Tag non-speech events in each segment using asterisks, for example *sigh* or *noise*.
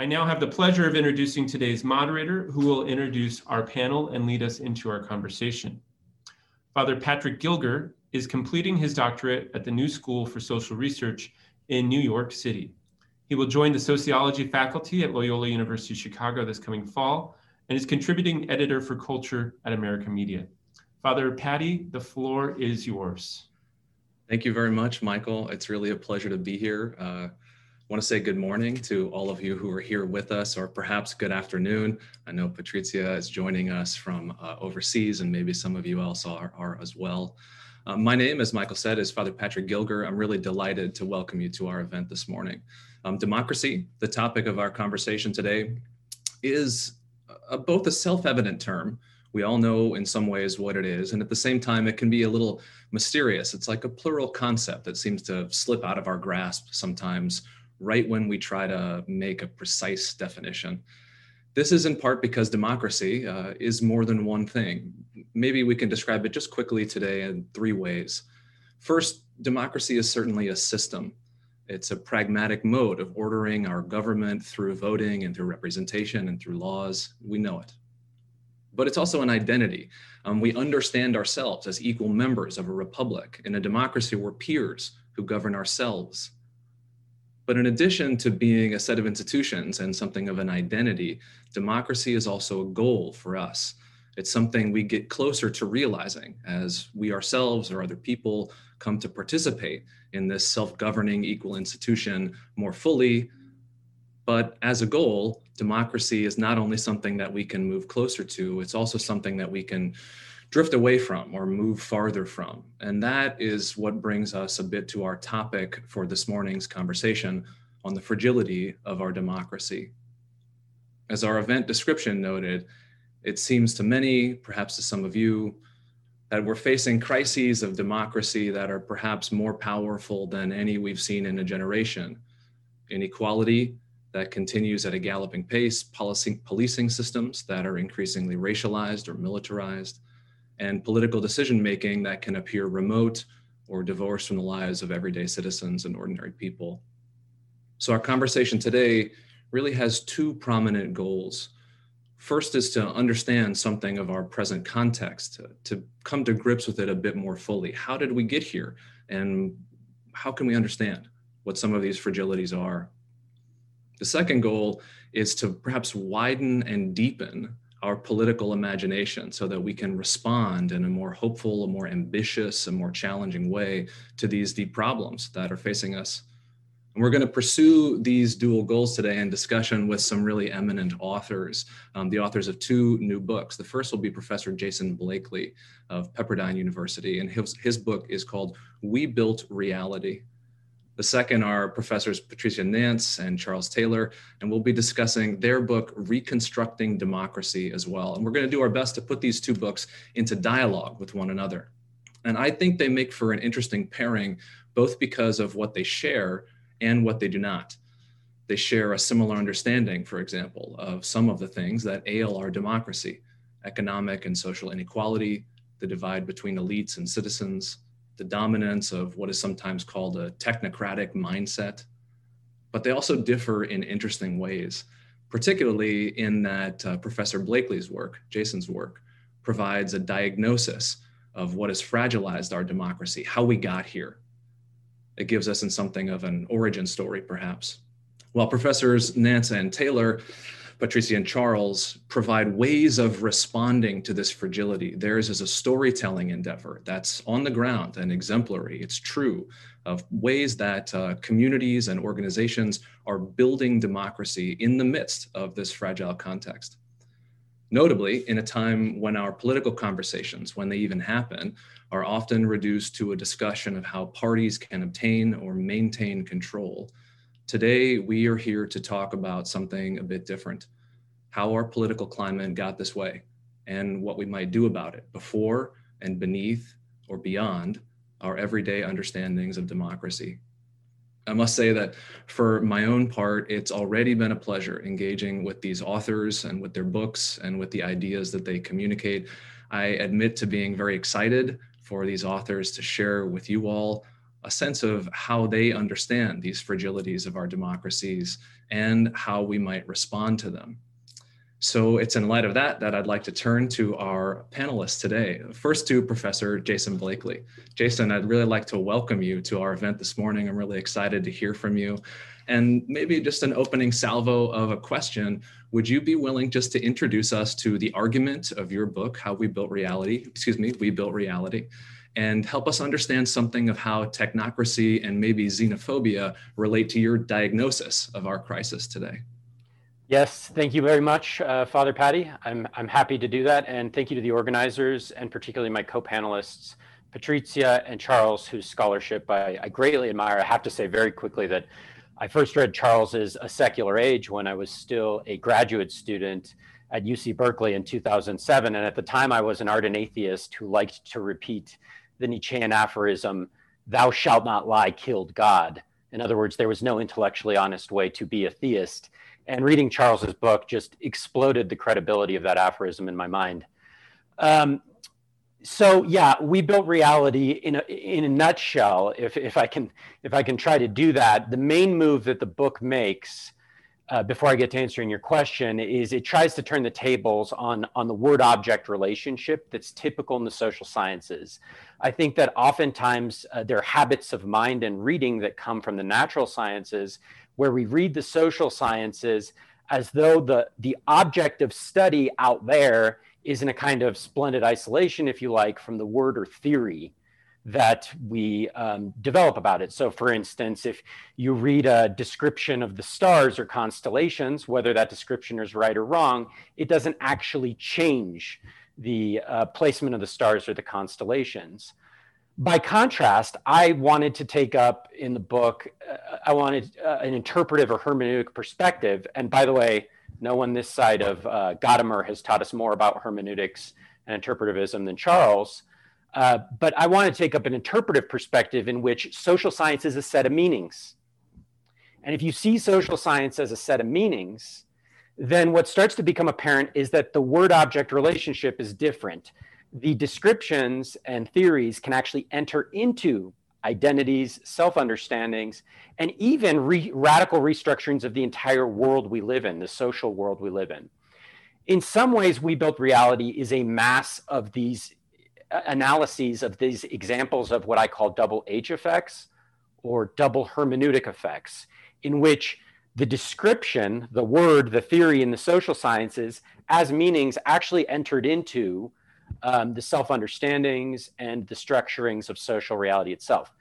I now have the pleasure of introducing today's moderator, who will introduce our panel and lead us into our conversation. Father Patrick Gilger is completing his doctorate at the New School for Social Research in New York City. He will join the sociology faculty at Loyola University Chicago this coming fall and is contributing editor for culture at America Media. Father Patty, the floor is yours. Thank you very much, Michael. It's really a pleasure to be here. Uh, I want to say good morning to all of you who are here with us, or perhaps good afternoon. I know Patricia is joining us from uh, overseas, and maybe some of you else are, are as well. Uh, my name, as Michael said, is Father Patrick Gilger. I'm really delighted to welcome you to our event this morning. Um, democracy, the topic of our conversation today, is a, both a self-evident term. We all know in some ways what it is, and at the same time, it can be a little mysterious. It's like a plural concept that seems to slip out of our grasp sometimes right when we try to make a precise definition. This is in part because democracy uh, is more than one thing. Maybe we can describe it just quickly today in three ways. First, democracy is certainly a system. It's a pragmatic mode of ordering our government through voting and through representation and through laws. We know it. But it's also an identity. Um, we understand ourselves as equal members of a republic. In a democracy, we're peers who govern ourselves but in addition to being a set of institutions and something of an identity, democracy is also a goal for us. It's something we get closer to realizing as we ourselves or other people come to participate in this self-governing equal institution more fully. But as a goal, democracy is not only something that we can move closer to, it's also something that we can drift away from or move farther from. And that is what brings us a bit to our topic for this morning's conversation on the fragility of our democracy. As our event description noted, it seems to many, perhaps to some of you, that we're facing crises of democracy that are perhaps more powerful than any we've seen in a generation. Inequality that continues at a galloping pace, policing, policing systems that are increasingly racialized or militarized, and political decision making that can appear remote or divorced from the lives of everyday citizens and ordinary people. So our conversation today really has two prominent goals. First is to understand something of our present context, to, to come to grips with it a bit more fully. How did we get here? And how can we understand what some of these fragilities are? The second goal is to perhaps widen and deepen our political imagination so that we can respond in a more hopeful, a more ambitious, a more challenging way to these deep problems that are facing us. And we're going to pursue these dual goals today in discussion with some really eminent authors, um, the authors of two new books. The first will be Professor Jason Blakely of Pepperdine University, and his, his book is called We Built Reality. The second are professors Patricia Nanz and Charles Taylor, and we'll be discussing their book, Reconstructing Democracy, as well. And we're going to do our best to put these two books into dialogue with one another. And I think they make for an interesting pairing, both because of what they share and what they do not. They share a similar understanding, for example, of some of the things that ail our democracy economic and social inequality, the divide between elites and citizens, the dominance of what is sometimes called a technocratic mindset, but they also differ in interesting ways, particularly in that uh, Professor Blakely's work, Jason's work, provides a diagnosis of what has fragilized our democracy, how we got here. It gives us in something of an origin story, perhaps. While professors Nanz and Taylor Patricia and Charles provide ways of responding to this fragility. Theirs is a storytelling endeavor that's on the ground and exemplary. It's true of ways that uh, communities and organizations are building democracy in the midst of this fragile context. Notably, in a time when our political conversations, when they even happen, are often reduced to a discussion of how parties can obtain or maintain control Today, we are here to talk about something a bit different, how our political climate got this way and what we might do about it before and beneath or beyond our everyday understandings of democracy. I must say that for my own part, it's already been a pleasure engaging with these authors and with their books and with the ideas that they communicate. I admit to being very excited for these authors to share with you all a sense of how they understand these fragilities of our democracies and how we might respond to them. So it's in light of that that I'd like to turn to our panelists today. First to Professor Jason Blakely. Jason, I'd really like to welcome you to our event this morning. I'm really excited to hear from you. And maybe just an opening salvo of a question. Would you be willing just to introduce us to the argument of your book, How We Built Reality, excuse me, We Built Reality, and help us understand something of how technocracy and maybe xenophobia relate to your diagnosis of our crisis today? Yes, thank you very much, uh, Father Patty. I'm, I'm happy to do that. And thank you to the organizers and particularly my co-panelists, Patrizia and Charles, whose scholarship I, I, greatly admire. I have to say very quickly that I first read Charles's A Secular Age when I was still a graduate student at UC Berkeley in 2007. And at the time I was an ardent atheist who liked to repeat the Nietzschean aphorism, thou shalt not lie, killed God. In other words, there was no intellectually honest way to be a theist and reading Charles's book just exploded the credibility of that aphorism in my mind. Um, so yeah, we built reality in a, in a nutshell. If, if I can if I can try to do that, the main move that the book makes, uh, before I get to answering your question, is it tries to turn the tables on on the word object relationship that's typical in the social sciences. I think that oftentimes uh, there are habits of mind and reading that come from the natural sciences where we read the social sciences as though the, the object of study out there is in a kind of splendid isolation, if you like, from the word or theory that we um, develop about it. So, for instance, if you read a description of the stars or constellations, whether that description is right or wrong, it doesn't actually change the uh, placement of the stars or the constellations by contrast, I wanted to take up in the book, uh, I wanted uh, an interpretive or hermeneutic perspective. And by the way, no one this side of uh, Gadamer has taught us more about hermeneutics and interpretivism than Charles. Uh, but I want to take up an interpretive perspective in which social science is a set of meanings. And if you see social science as a set of meanings, then what starts to become apparent is that the word object relationship is different the descriptions and theories can actually enter into identities, self understandings, and even re- radical restructurings of the entire world we live in, the social world we live in. In some ways, We Built Reality is a mass of these analyses of these examples of what I call double H effects or double hermeneutic effects, in which the description, the word, the theory in the social sciences as meanings actually entered into um, the self understandings and the structurings of social reality itself.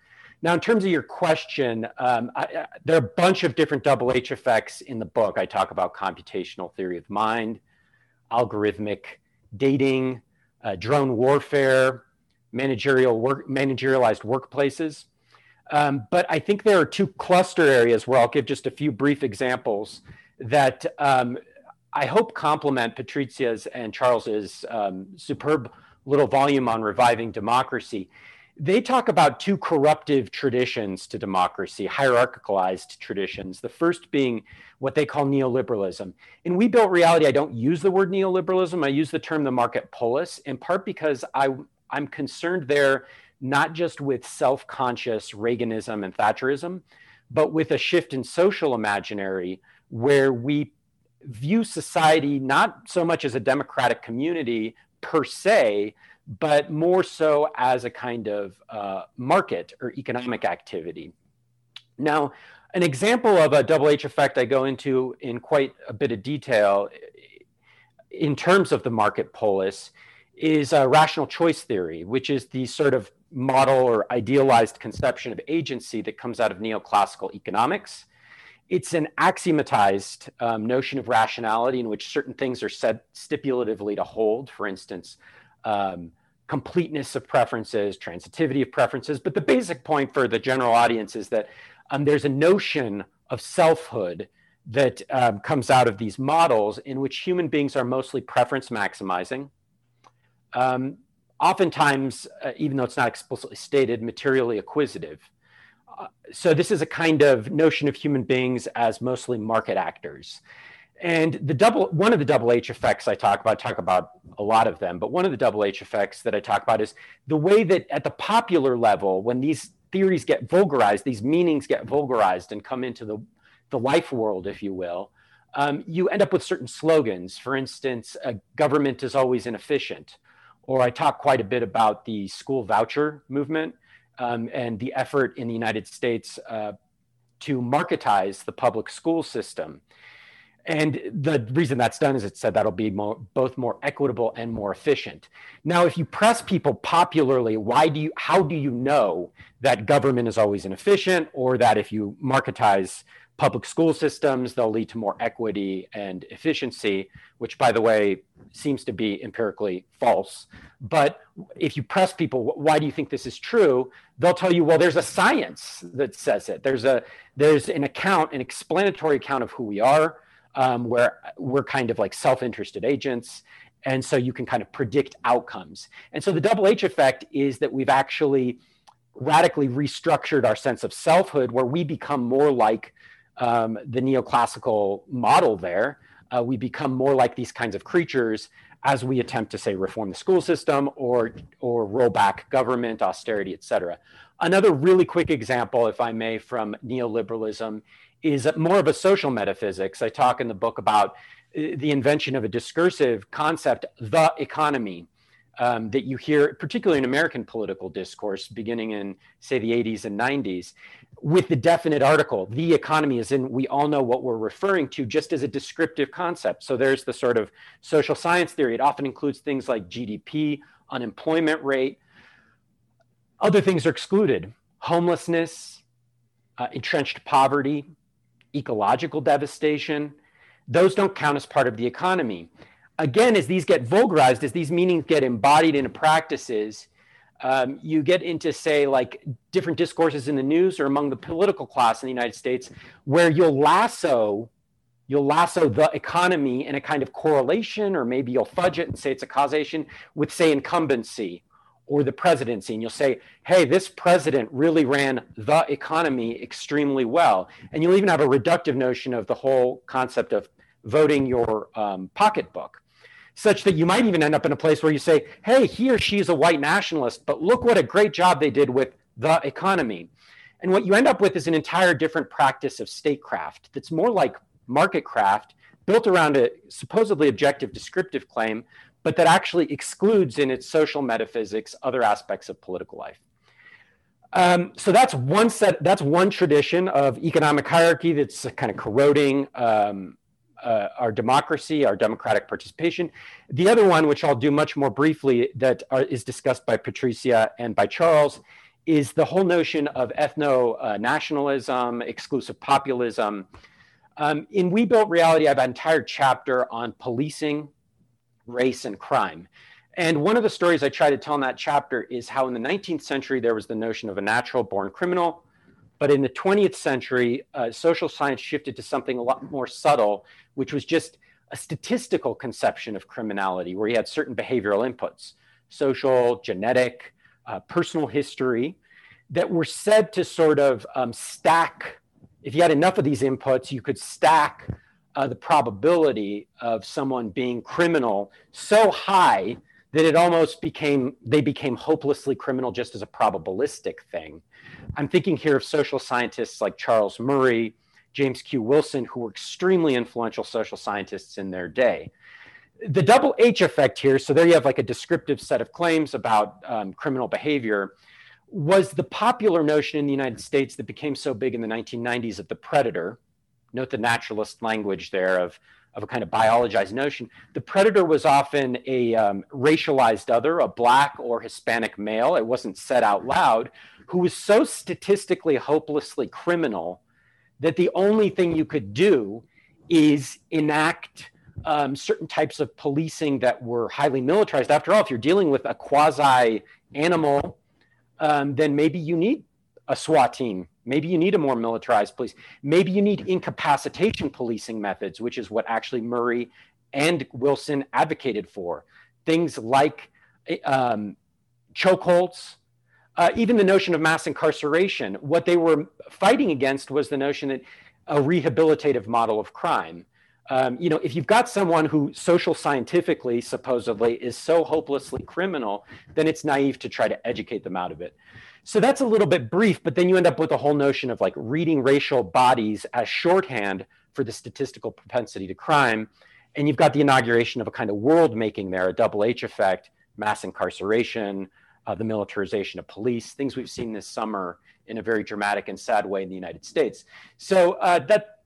Now, in terms of your question, um, I, I, there are a bunch of different double H effects in the book. I talk about computational theory of mind, algorithmic dating, uh, drone warfare, managerial work, managerialized workplaces. Um, but I think there are two cluster areas where I'll give just a few brief examples that um, I hope complement Patrizia's and Charles's um, superb little volume on reviving democracy. They talk about two corruptive traditions to democracy, hierarchicalized traditions. The first being what they call neoliberalism. In We Built Reality, I don't use the word neoliberalism. I use the term the market polis, in part because I, I'm concerned there not just with self conscious Reaganism and Thatcherism, but with a shift in social imaginary where we view society not so much as a democratic community per se, but more so as a kind of uh, market or economic activity. Now, an example of a double H effect I go into in quite a bit of detail in terms of the market polis is a rational choice theory, which is the sort of model or idealized conception of agency that comes out of neoclassical economics it's an axiomatized um, notion of rationality in which certain things are said stipulatively to hold. For instance, um, completeness of preferences, transitivity of preferences. But the basic point for the general audience is that um, there's a notion of selfhood that um, comes out of these models in which human beings are mostly preference maximizing. Um, oftentimes, uh, even though it's not explicitly stated, materially acquisitive so this is a kind of notion of human beings as mostly market actors. And the double one of the double H effects I talk about, talk about a lot of them, but one of the double H effects that I talk about is the way that at the popular level, when these theories get vulgarized, these meanings get vulgarized and come into the, the life world, if you will, um, you end up with certain slogans. For instance, government is always inefficient. Or I talk quite a bit about the school voucher movement um, and the effort in the United States uh, to marketize the public school system. And the reason that's done is it said that'll be more, both more equitable and more efficient. Now, if you press people popularly, why do you, how do you know that government is always inefficient or that if you marketize public school systems, they'll lead to more equity and efficiency, which, by the way, seems to be empirically false. But if you press people, why do you think this is true? They'll tell you, well, there's a science that says it. There's a there's an account, an explanatory account of who we are, um, where we're kind of like self-interested agents. And so you can kind of predict outcomes. And so the double H effect is that we've actually radically restructured our sense of selfhood where we become more like um, the neoclassical model there, uh, we become more like these kinds of creatures as we attempt to say reform the school system or or roll back government austerity et cetera another really quick example if i may from neoliberalism is more of a social metaphysics i talk in the book about uh, the invention of a discursive concept the economy um, that you hear, particularly in American political discourse, beginning in, say, the 80s and 90s, with the definite article. The economy is in, we all know what we're referring to just as a descriptive concept. So there's the sort of social science theory. It often includes things like GDP, unemployment rate. Other things are excluded homelessness, uh, entrenched poverty, ecological devastation. Those don't count as part of the economy again, as these get vulgarized, as these meanings get embodied into practices, um, you get into, say, like different discourses in the news or among the political class in the United States, where you'll lasso, you'll lasso the economy in a kind of correlation, or maybe you'll fudge it and say it's a causation with, say, incumbency or the presidency. And you'll say, hey, this president really ran the economy extremely well. And you'll even have a reductive notion of the whole concept of voting your um, pocketbook such that you might even end up in a place where you say, hey, he or she is a white nationalist, but look what a great job they did with the economy. And what you end up with is an entire different practice of statecraft that's more like market craft, built around a supposedly objective descriptive claim, but that actually excludes in its social metaphysics other aspects of political life. Um, so that's one set. That's one tradition of economic hierarchy that's kind of corroding um, uh, our democracy, our democratic participation. The other one, which I'll do much more briefly, that are, is discussed by Patricia and by Charles, is the whole notion of ethno uh, nationalism, exclusive populism. Um, in We Built Reality, I have an entire chapter on policing, race, and crime. And one of the stories I try to tell in that chapter is how in the 19th century there was the notion of a natural born criminal but in the 20th century, uh, social science shifted to something a lot more subtle, which was just a statistical conception of criminality, where you had certain behavioral inputs social, genetic, uh, personal history that were said to sort of um, stack. If you had enough of these inputs, you could stack uh, the probability of someone being criminal so high that it almost became they became hopelessly criminal just as a probabilistic thing I'm thinking here of social scientists like Charles Murray, James Q. Wilson, who were extremely influential social scientists in their day. The double H effect here, so there you have like a descriptive set of claims about um, criminal behavior, was the popular notion in the United States that became so big in the 1990s of the predator. Note the naturalist language there of, of a kind of biologized notion. The predator was often a um, racialized other, a black or Hispanic male. It wasn't said out loud, who was so statistically hopelessly criminal that the only thing you could do is enact um, certain types of policing that were highly militarized. After all, if you're dealing with a quasi animal, um, then maybe you need a SWAT team. Maybe you need a more militarized police. Maybe you need incapacitation policing methods, which is what actually Murray and Wilson advocated for. Things like um, chokeholds, uh, even the notion of mass incarceration, what they were fighting against was the notion that a rehabilitative model of crime. Um, you know, if you've got someone who social scientifically, supposedly, is so hopelessly criminal, then it's naive to try to educate them out of it. So that's a little bit brief, but then you end up with a whole notion of like reading racial bodies as shorthand for the statistical propensity to crime. And you've got the inauguration of a kind of world making there, a double H effect, mass incarceration, uh, the militarization of police, things we've seen this summer in a very dramatic and sad way in the United States. So uh, that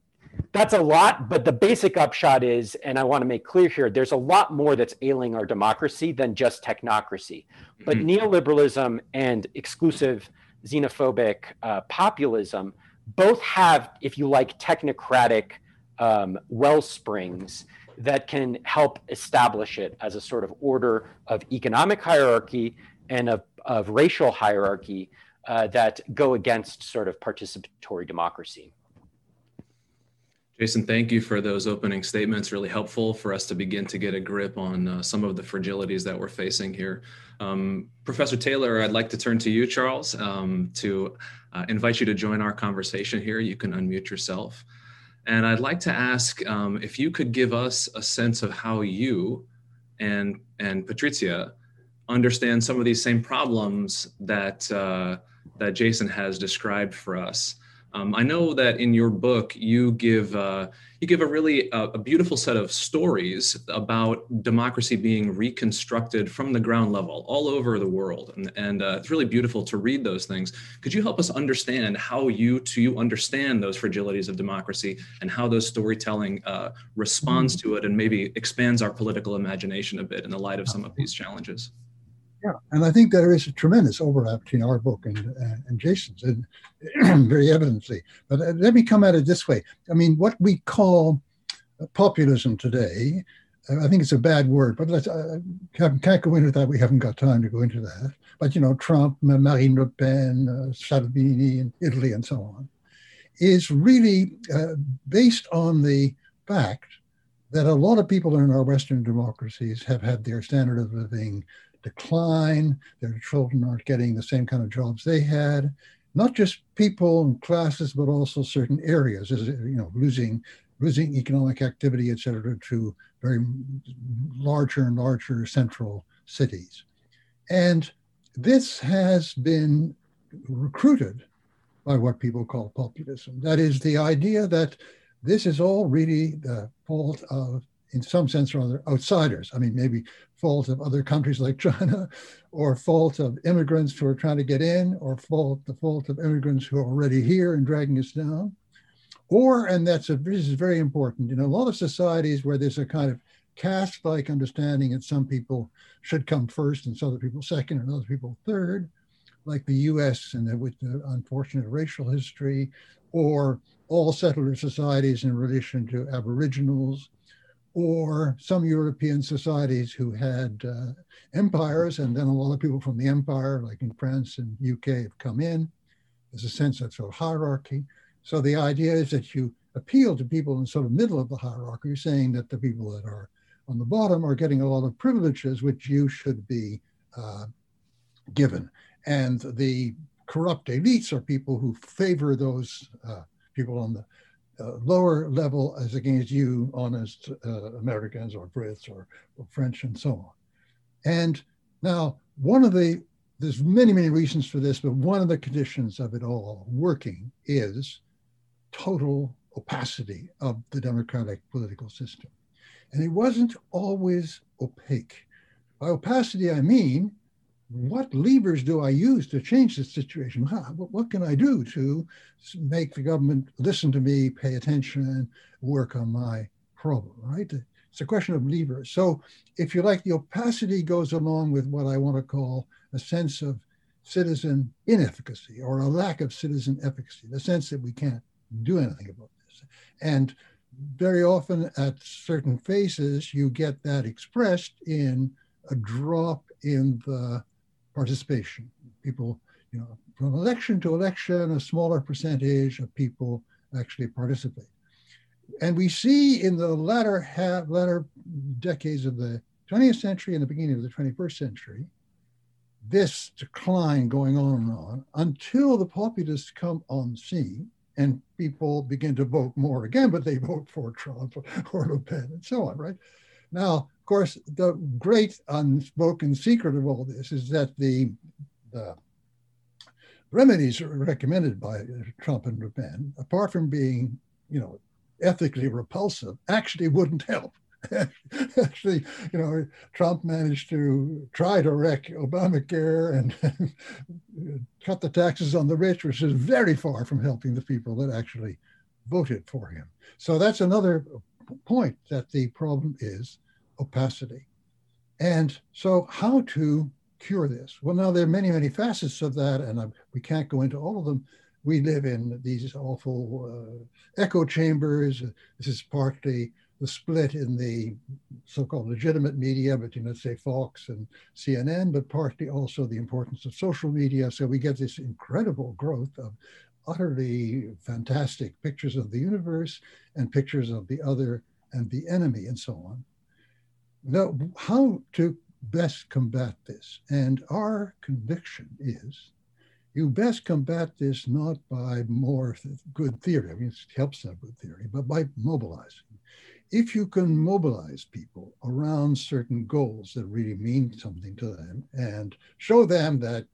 that's a lot, but the basic upshot is, and I want to make clear here, there's a lot more that's ailing our democracy than just technocracy. But mm-hmm. neoliberalism and exclusive xenophobic uh, populism both have, if you like, technocratic um, well springs that can help establish it as a sort of order of economic hierarchy and of, of racial hierarchy uh, that go against sort of participatory democracy. Jason, thank you for those opening statements. Really helpful for us to begin to get a grip on uh, some of the fragilities that we're facing here. Um, Professor Taylor, I'd like to turn to you, Charles, um, to uh, invite you to join our conversation here. You can unmute yourself. And I'd like to ask um, if you could give us a sense of how you and, and Patrizia understand some of these same problems that, uh, that Jason has described for us. Um, I know that in your book you give uh, you give a really uh, a beautiful set of stories about democracy being reconstructed from the ground level all over the world, and, and uh, it's really beautiful to read those things. Could you help us understand how you to you understand those fragilities of democracy and how those storytelling uh, responds to it, and maybe expands our political imagination a bit in the light of some of these challenges? Yeah, and I think there is a tremendous overlap between our book and uh, and Jason's, and *clears throat* very evidently. But uh, let me come at it this way. I mean, what we call populism today, uh, I think it's a bad word, but let's uh, can't go into that. We haven't got time to go into that. But you know, Trump, Marine Le Pen, uh, Salvini in Italy, and so on, is really uh, based on the fact that a lot of people in our Western democracies have had their standard of living decline. Their children aren't getting the same kind of jobs they had. Not just people and classes, but also certain areas, as you know, losing losing economic activity, et cetera, to very larger and larger central cities. And this has been recruited by what people call populism. That is the idea that this is all really the fault of, in some sense or other, outsiders. I mean, maybe fault of other countries like *laughs* China, or fault of immigrants who are trying to get in, or fault the fault of immigrants who are already here and dragging us down. Or, and that's a, this is very important, in a lot of societies where there's a kind of caste-like understanding that some people should come first and some other people second and other people third, like the U.S. and the, with the unfortunate racial history, or all settler societies in relation to Aboriginals, or some European societies who had uh, empires, and then a lot of people from the empire, like in France and UK, have come in. There's a sense of sort of hierarchy. So the idea is that you appeal to people in sort of middle of the hierarchy, saying that the people that are on the bottom are getting a lot of privileges which you should be uh, given. And the corrupt elites are people who favor those uh, people on the uh, lower level as against you, honest uh, Americans or Brits or, or, French and so on. And now, one of the, there's many, many reasons for this, but one of the conditions of it all working is total opacity of the democratic political system. And it wasn't always opaque. By opacity, I mean what levers do I use to change the situation? What can I do to make the government listen to me, pay attention, work on my problem, right? It's a question of levers. So, if you like, the opacity goes along with what I want to call a sense of citizen inefficacy or a lack of citizen efficacy, the sense that we can't do anything about this. And very often at certain phases, you get that expressed in a drop in the participation. People, you know, from election to election, a smaller percentage of people actually participate. And we see in the latter half, latter decades of the 20th century and the beginning of the 21st century, this decline going on and on until the populists come on scene and people begin to vote more again, but they vote for Trump or Le Pen and so on, right? Now, of course, the great unspoken secret of all this is that the, the remedies recommended by Trump and Le Pen, apart from being, you know, ethically repulsive, actually wouldn't help. *laughs* actually, you know, Trump managed to try to wreck Obamacare and *laughs* cut the taxes on the rich, which is very far from helping the people that actually voted for him. So that's another point that the problem is opacity. And so, how to cure this? Well, now there are many, many facets of that, and I, we can't go into all of them. We live in these awful uh, echo chambers. This is partly the split in the so-called legitimate media between, let's say, Fox and CNN, but partly also the importance of social media. So we get this incredible growth of utterly fantastic pictures of the universe and pictures of the other and the enemy and so on. Now, how to best combat this? And our conviction is you best combat this not by more good theory, I mean, it helps have good theory, but by mobilizing. If you can mobilize people around certain goals that really mean something to them and show them that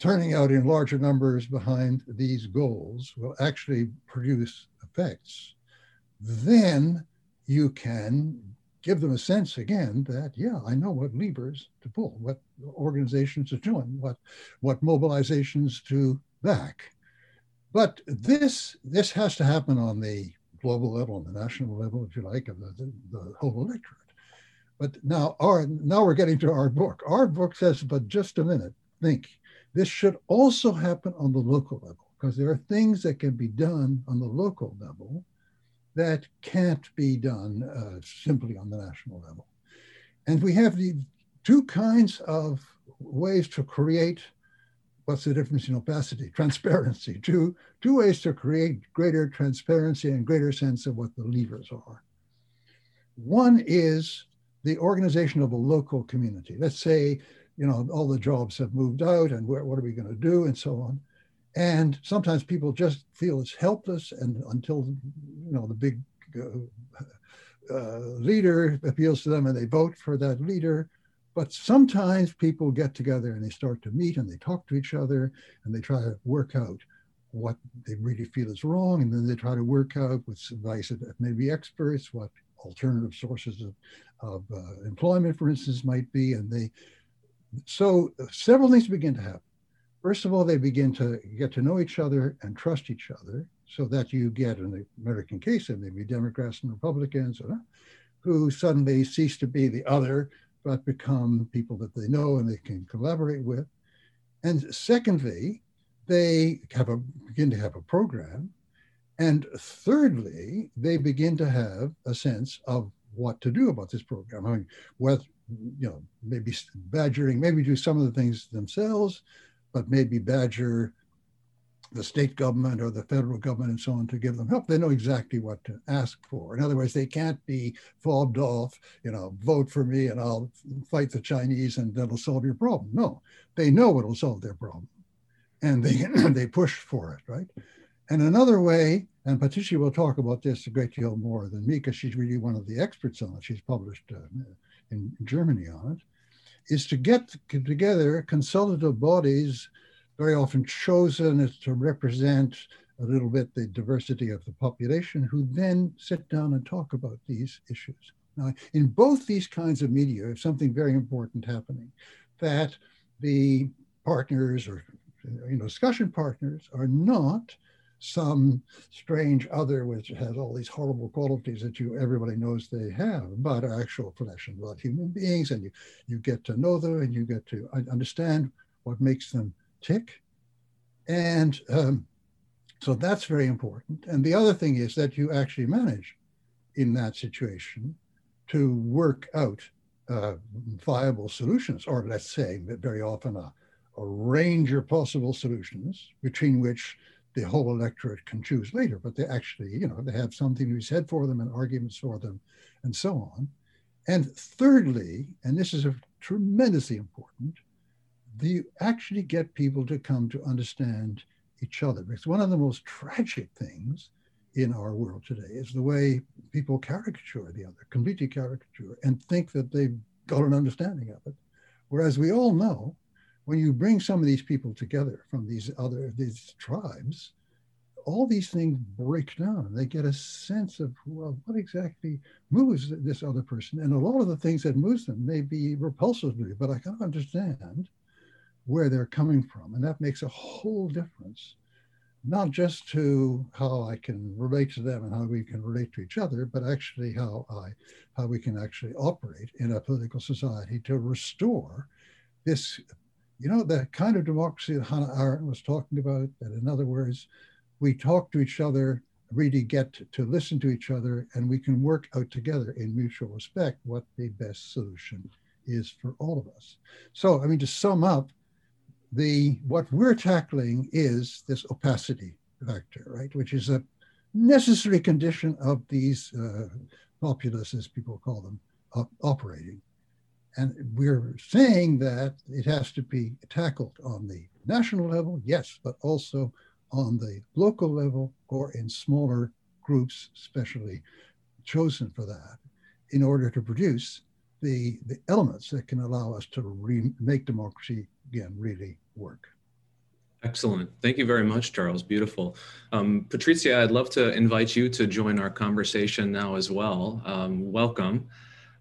turning out in larger numbers behind these goals will actually produce effects, then you can give them a sense again that yeah i know what levers to pull what organizations to join what what mobilizations to back. But this this has to happen on the global level on the national level if you like of the, the, the whole electorate. But now our now we're getting to our book. Our book says but just a minute think. This should also happen on the local level because there are things that can be done on the local level that can't be done uh, simply on the national level. And we have the two kinds of ways to create what's the difference in opacity? Transparency. Two two ways to create greater transparency and greater sense of what the levers are. One is the organization of a local community. Let's say you know all the jobs have moved out and what are we going to do and so on and sometimes people just feel it's helpless and until you know the big uh, uh, leader appeals to them and they vote for that leader. But sometimes people get together and they start to meet and they talk to each other and they try to work out what they really feel is wrong. And then they try to work out with advice of maybe experts what alternative sources of, of uh, employment for instance might be. And they so several things begin to happen First of all, they begin to get to know each other and trust each other so that you get, in the American case, it may be Democrats and Republicans uh, who suddenly cease to be the other, but become people that they know and they can collaborate with. And secondly, they have a, begin to have a program. And thirdly, they begin to have a sense of what to do about this program. I mean, what, you know, maybe badgering, maybe do some of the things themselves, but maybe badger the state government or the federal government and so on to give them help. They know exactly what to ask for. In other words, they can't be fobbed off, you know, vote for me and I'll fight the Chinese and that'll solve your problem. No, they know what'll solve their problem. And they, *clears throat* they push for it, right? And another way, and Patricia will talk about this a great deal more than me because she's really one of the experts on it. She's published uh, in Germany on it is to get together consultative bodies, very often chosen to represent a little bit the diversity of the population, who then sit down and talk about these issues. Now, in both these kinds of media, something very important happening that the partners or you know discussion partners are not some strange other which has all these horrible qualities that you everybody knows they have, but actual flesh and blood human beings, and you you get to know them and you get to understand what makes them tick, and um, so that's very important. And the other thing is that you actually manage in that situation to work out uh, viable solutions, or let's say very often a, a range of possible solutions between which the whole electorate can choose later, but they actually, you know, they have something to be said for them and arguments for them and so on. And thirdly, and this is tremendously important, you actually get people to come to understand each other. Because one of the most tragic things in our world today is the way people caricature the other, completely caricature, and think that they've got an understanding of it. Whereas we all know when you bring some of these people together from these other these tribes, all these things break down they get a sense of well, what exactly moves this other person. And a lot of the things that moves them may be repulsive to me, but I can understand where they're coming from. And that makes a whole difference, not just to how I can relate to them and how we can relate to each other, but actually how I how we can actually operate in a political society to restore this, you know, the kind of democracy that Hannah Arendt was talking about, that in other words, we talk to each other, really get to, listen to each other, and we can work out together in mutual respect what the best solution is for all of us. So, I mean, to sum up, the what we're tackling is this opacity factor, right, which is a necessary condition of these uh, populists, as people call them, op- operating. And we're saying that it has to be tackled on the national level, yes, but also on the local level or in smaller groups, specially chosen for that, in order to produce the, the elements that can allow us to re- make democracy again really work. Excellent. Thank you very much, Charles. Beautiful. Um, Patricia, I'd love to invite you to join our conversation now as well. Um, welcome.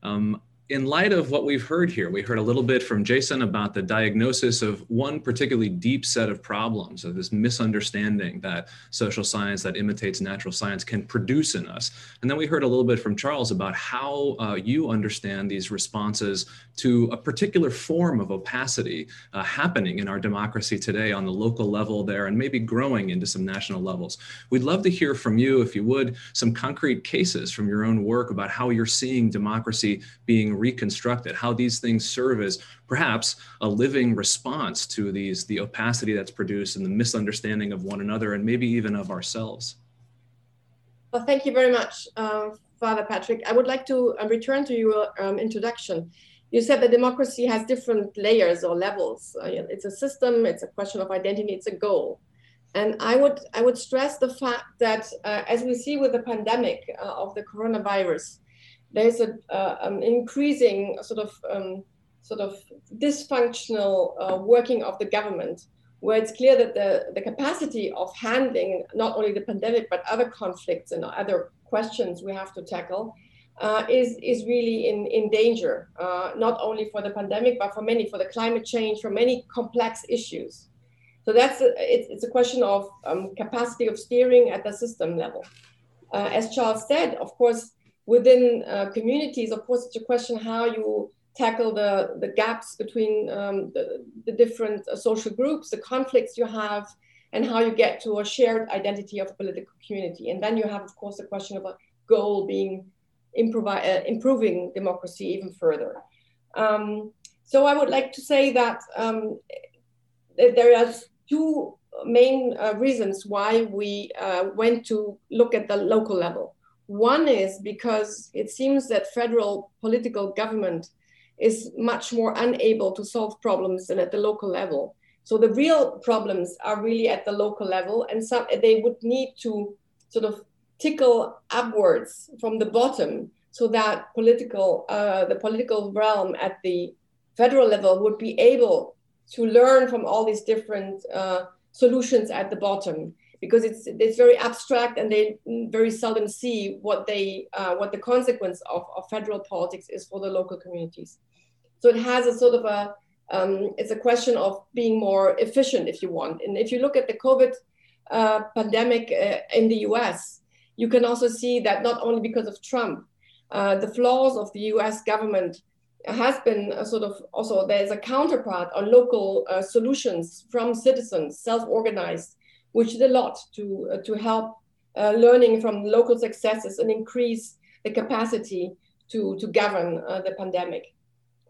Um, in light of what we've heard here, we heard a little bit from Jason about the diagnosis of one particularly deep set of problems, of this misunderstanding that social science that imitates natural science can produce in us. And then we heard a little bit from Charles about how uh, you understand these responses to a particular form of opacity uh, happening in our democracy today on the local level there and maybe growing into some national levels. We'd love to hear from you, if you would, some concrete cases from your own work about how you're seeing democracy being reconstructed, how these things serve as perhaps a living response to these the opacity that's produced and the misunderstanding of one another and maybe even of ourselves. Well, thank you very much, uh, Father Patrick. I would like to uh, return to your um, introduction. You said that democracy has different layers or levels. Uh, it's a system, it's a question of identity, it's a goal. And I would I would stress the fact that uh, as we see with the pandemic uh, of the coronavirus, there's a, uh, an increasing sort of um, sort of dysfunctional uh, working of the government, where it's clear that the, the capacity of handling not only the pandemic but other conflicts and other questions we have to tackle uh, is is really in in danger, uh, not only for the pandemic but for many for the climate change, for many complex issues. So that's a, it's, it's a question of um, capacity of steering at the system level. Uh, as Charles said, of course, within uh, communities, of course, it's a question how you tackle the, the gaps between um, the, the, different uh, social groups, the conflicts you have, and how you get to a shared identity of a political community. And then you have, of course, the question of a goal being improvi- uh, improving democracy even further. Um, so I would like to say that um, there are two main uh, reasons why we uh, went to look at the local level. One is because it seems that federal political government is much more unable to solve problems than at the local level. So the real problems are really at the local level, and some they would need to sort of tickle upwards from the bottom, so that political uh, the political realm at the federal level would be able to learn from all these different uh, solutions at the bottom because it's it's very abstract and they very seldom see what they uh, what the consequence of, of federal politics is for the local communities. So it has a sort of a um, it's a question of being more efficient if you want. And if you look at the COVID uh, pandemic uh, in the U.S., you can also see that not only because of Trump, uh, the flaws of the U.S. government has been sort of also there's a counterpart on local uh, solutions from citizens, self-organized which did a lot to, uh, to help uh, learning from local successes and increase the capacity to, to govern uh, the pandemic.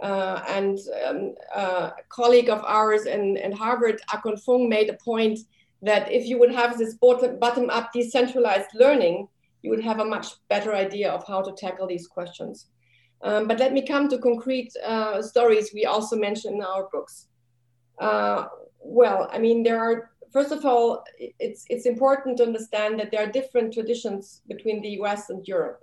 Uh, and um, uh, a colleague of ours in, in Harvard, Archon Fung, made a point that if you would have this bottom up decentralized learning, you would have a much better idea of how to tackle these questions. Um, but let me come to concrete uh, stories we also mention in our books. well, I mean, there are first of all, it's, it's important to understand that there are different traditions between the US and Europe.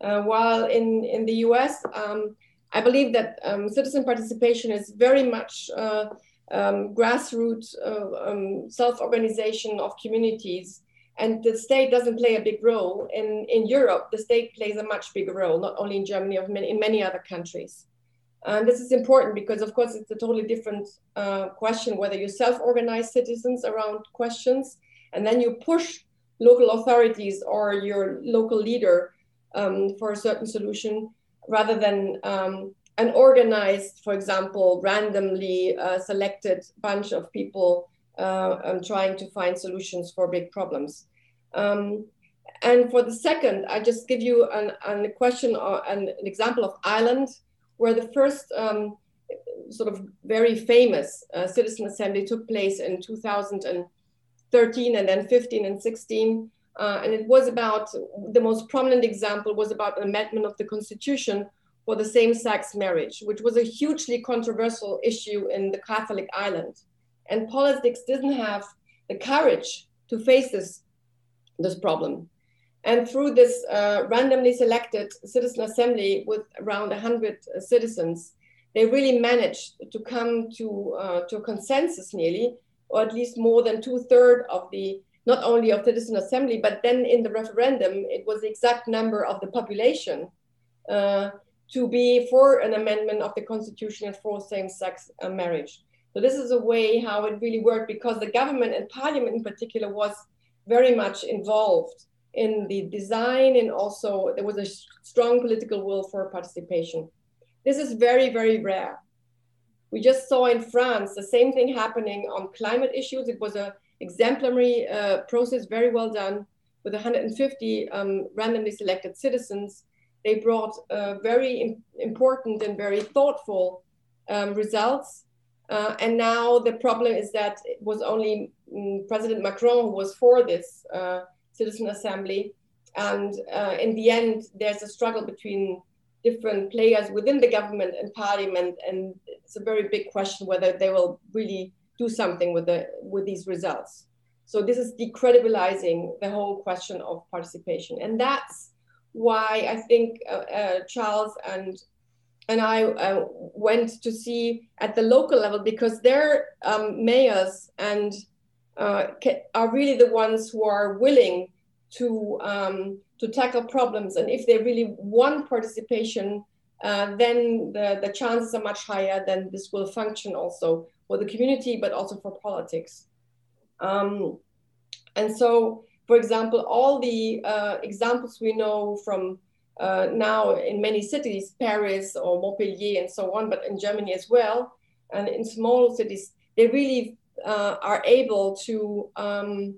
Uh, while in, in the US, um, I believe that um, citizen participation is very much uh, um, grassroots uh, um, self-organization of communities and the state doesn't play a big role. In, in Europe, the state plays a much bigger role, not only in Germany, but in many other countries. And this is important because, of course, it's a totally different uh, question whether you self organize citizens around questions and then you push local authorities or your local leader um, for a certain solution rather than um, an organized, for example, randomly uh, selected bunch of people uh, um, trying to find solutions for big problems. Um, and for the second, I just give you an, an question or an, an, example of Ireland, where the first um, sort of very famous uh, citizen assembly took place in 2013 and then 15 and 16. Uh, and it was about the most prominent example was about an amendment of the constitution for the same-sex marriage, which was a hugely controversial issue in the Catholic island. and politics didn't have the courage to face this, this problem. And through this uh, randomly selected citizen assembly with around 100 citizens, they really managed to come to, uh, to a consensus nearly, or at least more than two thirds of the, not only of citizen assembly, but then in the referendum, it was the exact number of the population uh, to be for an amendment of the constitution and for same-sex uh, marriage. So this is a way how it really worked because the government and parliament in particular was very much involved in the design and also there was a strong political will for participation. This is very, very rare. We just saw in France the same thing happening on climate issues. It was a exemplary uh, process, very well done, with 150 um, randomly selected citizens. They brought uh, very important and very thoughtful um, results uh, and now the problem is that it was only um, President Macron who was for this uh, citizen assembly. And uh, in the end, there's a struggle between different players within the government and parliament. And it's a very big question whether they will really do something with, the, with these results. So this is decredibilizing the whole question of participation. And that's why I think uh, uh, Charles and and I uh, went to see at the local level because their um, mayors and uh, are really the ones who are willing to um, to tackle problems. And if they really want participation, uh, then the, the chances are much higher. Then this will function also for the community, but also for politics. Um, and so, for example, all the uh, examples we know from uh, now in many cities, Paris or Montpellier and so on, but in Germany as well, and in small cities, they really uh, are able to um,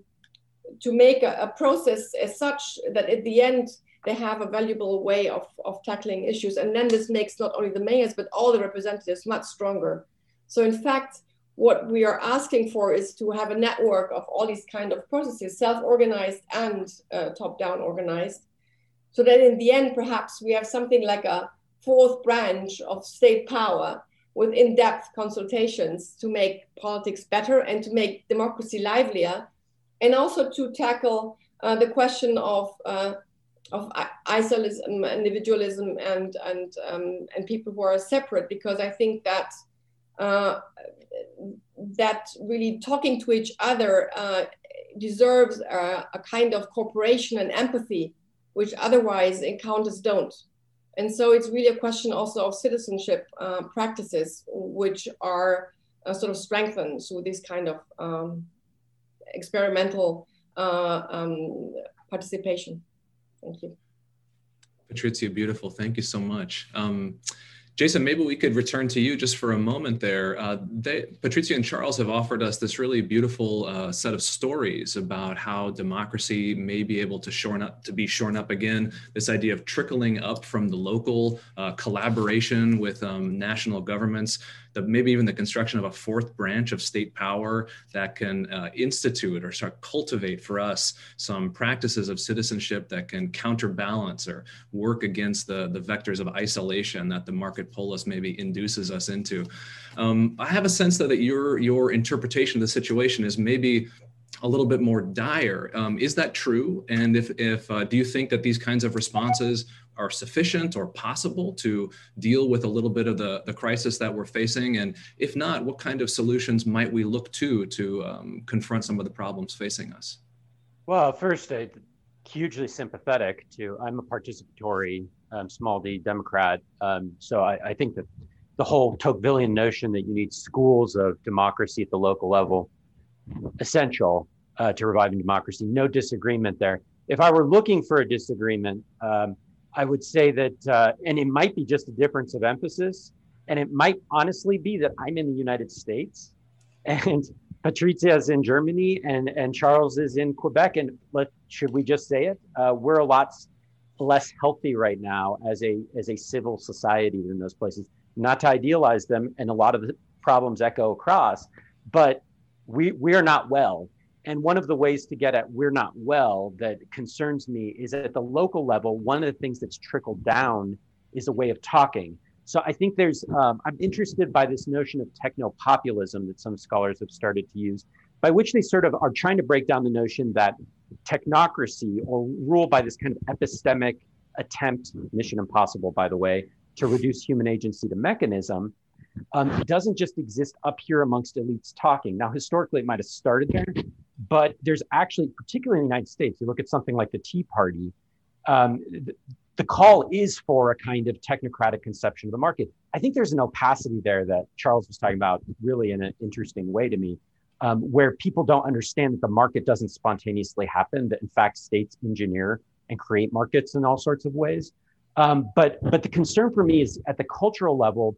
to make a, a, process as such that at the end they have a valuable way of, of tackling issues. And then this makes not only the mayors, but all the representatives much stronger. So in fact, what we are asking for is to have a network of all these kind of processes, self-organized and uh, top-down organized, so that in the end, perhaps we have something like a fourth branch of state power with in-depth consultations to make politics better and to make democracy livelier, and also to tackle uh, the question of uh, of isolism, individualism, and and um, and people who are separate. Because I think that uh, that really talking to each other uh, deserves a kind of cooperation and empathy which otherwise encounters don't. And so it's really a question also of citizenship uh, practices, which are uh, sort of strengthened through this kind of um, experimental uh, um, participation. Thank you. Patrizia, beautiful. Thank you so much. Um, Jason, maybe we could return to you just for a moment there. Uh, they, Patrizia and Charles have offered us this really beautiful uh, set of stories about how democracy may be able to shorn up to be shorn up again. This idea of trickling up from the local uh, collaboration with um, national governments the, maybe even the construction of a fourth branch of state power that can uh, institute or start cultivate for us some practices of citizenship that can counterbalance or work against the, the vectors of isolation that the market polis maybe induces us into. Um, I have a sense though that your your interpretation of the situation is maybe a little bit more dire. Um, is that true? And if, if uh, do you think that these kinds of responses are sufficient or possible to deal with a little bit of the, the crisis that we're facing? And if not, what kind of solutions might we look to to um, confront some of the problems facing us? Well, first, I hugely sympathetic to. I'm a participatory um, small d Democrat, um, so I, I, think that the whole Tocquevillian notion that you need schools of democracy at the local level essential uh, to reviving democracy. No disagreement there. If I were looking for a disagreement, um, I would say that, uh, and it might be just a difference of emphasis, and it might honestly be that I'm in the United States, and Patrizia is in Germany, and and Charles is in Quebec, and let should we just say it? Uh, we're a lot less healthy right now as a as a civil society than those places. Not to idealize them, and a lot of the problems echo across, but we we are not well and one of the ways to get at we're not well that concerns me is at the local level one of the things that's trickled down is a way of talking so i think there's um, i'm interested by this notion of techno-populism that some scholars have started to use by which they sort of are trying to break down the notion that technocracy or rule by this kind of epistemic attempt mission impossible by the way to reduce human agency to mechanism um, doesn't just exist up here amongst elites talking. Now, historically, it might have started there, but there's actually, particularly in the United States, you look at something like the Tea Party, um, the call is for a kind of technocratic conception of the market. I think there's an opacity there that Charles was talking about really in an interesting way to me, um, where people don't understand that the market doesn't spontaneously happen, that in fact states engineer and create markets in all sorts of ways. Um, but but the concern for me is at the cultural level,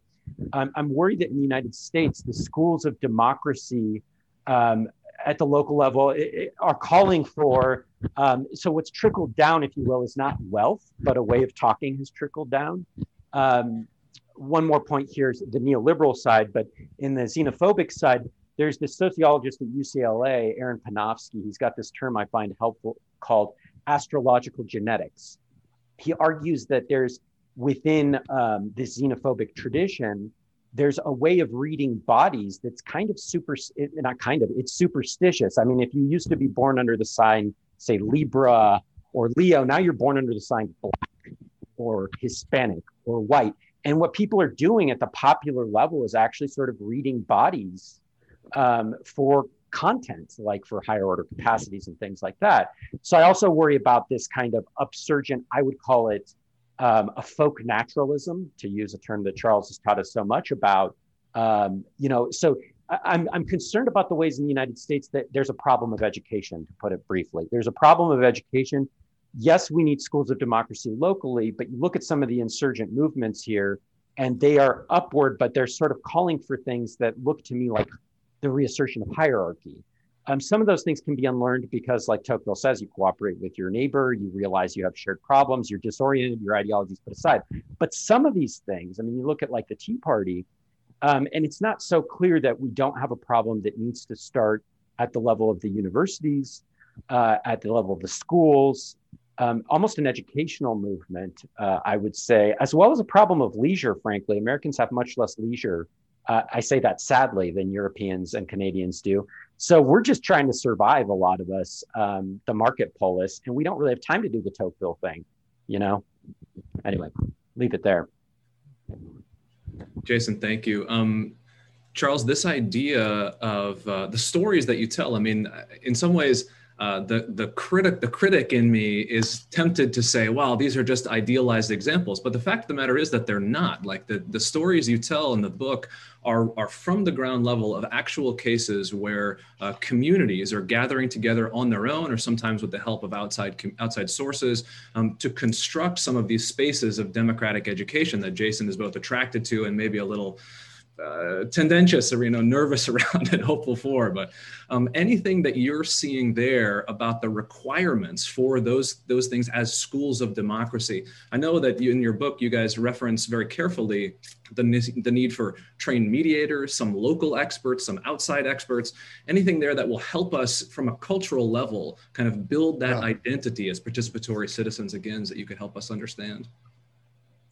I'm, I'm worried that in the United States, the schools of democracy um, at the local level it, it are calling for. Um, so what's trickled down, if you will, is not wealth, but a way of talking has trickled down. Um, one more point here is the neoliberal side, but in the xenophobic side, there's this sociologist at UCLA, Aaron Panofsky. He's got this term I find helpful called astrological genetics. He argues that there's within um, this xenophobic tradition, there's a way of reading bodies that's kind of super, not kind of, it's superstitious. I mean, if you used to be born under the sign, say Libra or Leo, now you're born under the sign black or Hispanic or white. And what people are doing at the popular level is actually sort of reading bodies um, for content, like for higher order capacities and things like that. So I also worry about this kind of upsurgent, I would call it um, a folk naturalism, to use a term that Charles has taught us so much about. Um, you know, so I'm, I'm concerned about the ways in the United States that there's a problem of education, to put it briefly. There's a problem of education. Yes, we need schools of democracy locally, but you look at some of the insurgent movements here, and they are upward, but they're sort of calling for things that look to me like the reassertion of hierarchy. Um, some of those things can be unlearned because, like Tocqueville says, you cooperate with your neighbor, you realize you have shared problems, you're disoriented, your ideologies put aside. But some of these things, I mean, you look at like the Tea Party, um, and it's not so clear that we don't have a problem that needs to start at the level of the universities, uh, at the level of the schools, um, almost an educational movement, uh, I would say, as well as a problem of leisure, frankly. Americans have much less leisure. Uh, I say that sadly than Europeans and Canadians do. So we're just trying to survive, a lot of us, um, the market polis, and we don't really have time to do the Tocqueville thing, you know? Anyway, leave it there. Jason, thank you. Um, Charles, this idea of uh, the stories that you tell, I mean, in some ways, uh, the the critic the critic in me is tempted to say, "Wow, these are just idealized examples." But the fact of the matter is that they're not. Like the the stories you tell in the book are are from the ground level of actual cases where uh, communities are gathering together on their own, or sometimes with the help of outside outside sources, um, to construct some of these spaces of democratic education that Jason is both attracted to and maybe a little uh, tendentious or you know nervous *laughs* around and hopeful for but um, anything that you're seeing there about the requirements for those those things as schools of democracy i know that you, in your book you guys reference very carefully the, the need for trained mediators some local experts some outside experts anything there that will help us from a cultural level kind of build that yeah. identity as participatory citizens again that you could help us understand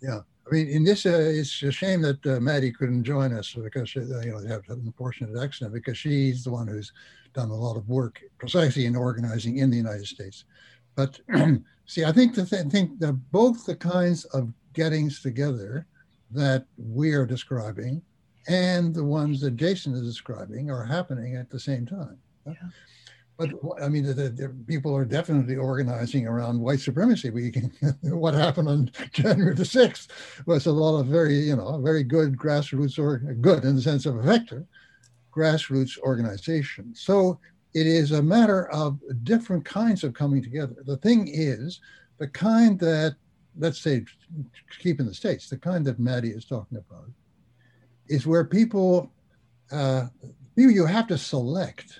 Yeah. I mean, in this, uh, it's a shame that uh, Maddie couldn't join us because, uh, you know, they have an unfortunate accident because she's the one who's done a lot of work precisely in organizing in the United States. But *clears throat* see, I think the th- think that both the kinds of gettings together that we are describing and the ones that Jason is describing are happening at the same time. Yeah. But I mean, the, the, people are definitely organizing around white supremacy. We can, *laughs* what happened on January the 6th was a lot of very, you know, very good grassroots or good in the sense of a vector, grassroots organization. So it is a matter of different kinds of coming together. The thing is, the kind that, let's say, keep in the States, the kind that Maddie is talking about, is where people, uh, people you have to select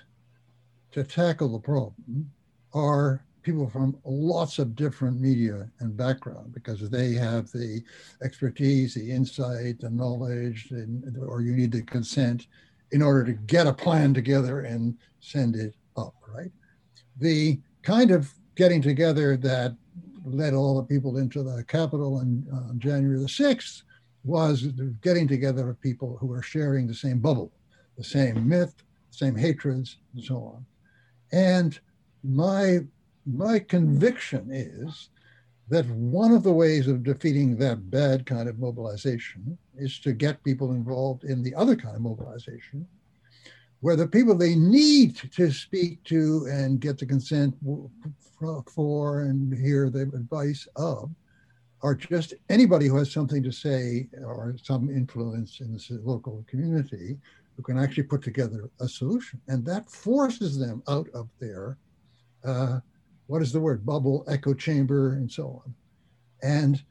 to tackle the problem are people from lots of different media and background because they have the expertise, the insight, the knowledge, and, or you need the consent in order to get a plan together and send it up, right? The kind of getting together that led all the people into the Capitol on, January the 6th was the getting together of people who are sharing the same bubble, the same myth, same hatreds, and so on. And my my conviction is that one of the ways of defeating that bad kind of mobilization is to get people involved in the other kind of mobilization, where the people they need to speak to and get the consent for and hear the advice of are just anybody who has something to say or some influence in the local community who can actually put together a solution. And that forces them out of their, uh, what is the word, bubble, echo chamber, and so on. And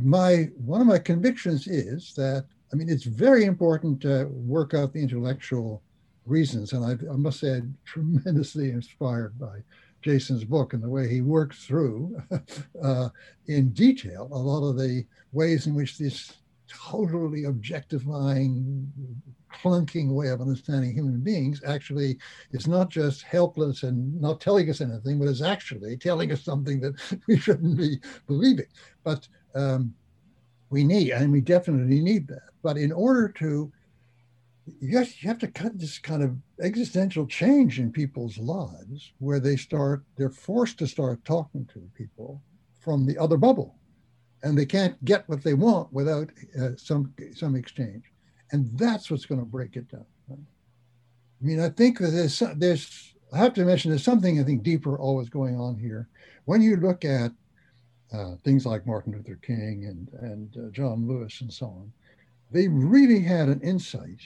my one of my convictions is that I mean it's very important to work out the intellectual reasons, and I, I must say I'm tremendously inspired by Jason's book and the way he works through *laughs* uh, in detail a lot of the ways in which this totally objectifying clunking way of understanding human beings actually is not just helpless and not telling us anything, but is actually telling us something that *laughs* we shouldn't be believing. But um, we need, and we definitely need that. But in order to, have, you have to cut this kind of existential change in people's lives where they start, they're forced to start talking to people from the other bubble and they can't get what they want without uh, some some exchange and that's what's going to break it down. Right? I mean, I think that there's there's I have to mention there's something I think deeper always going on here. When you look at uh, things like Martin Luther King and and uh, John Lewis and so on, they really had an insight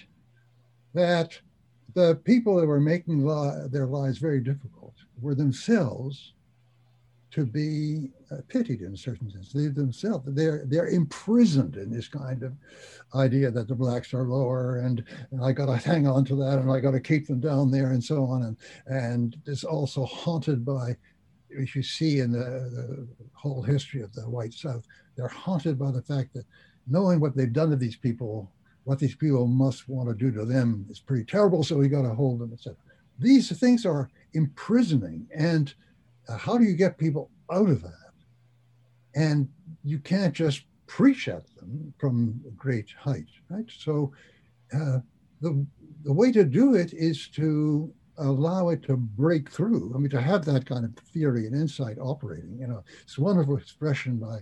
that the people that were making li- their lives very difficult were themselves to be uh, pitied in certain sense. They themselves, they're they're imprisoned in this kind of idea that the blacks are lower, and, and I got to hang on to that, and I got to keep them down there, and so on. And and it's also haunted by, as you see in the, the whole history of the white South, they're haunted by the fact that knowing what they've done to these people, what these people must want to do to them is pretty terrible. So we got to hold them, etc. These things are imprisoning and how do you get people out of that? And you can't just preach at them from a great height, right? So uh, the, the way to do it is to allow it to break through. I mean, to have that kind of theory and insight operating. You know, it's a wonderful expression by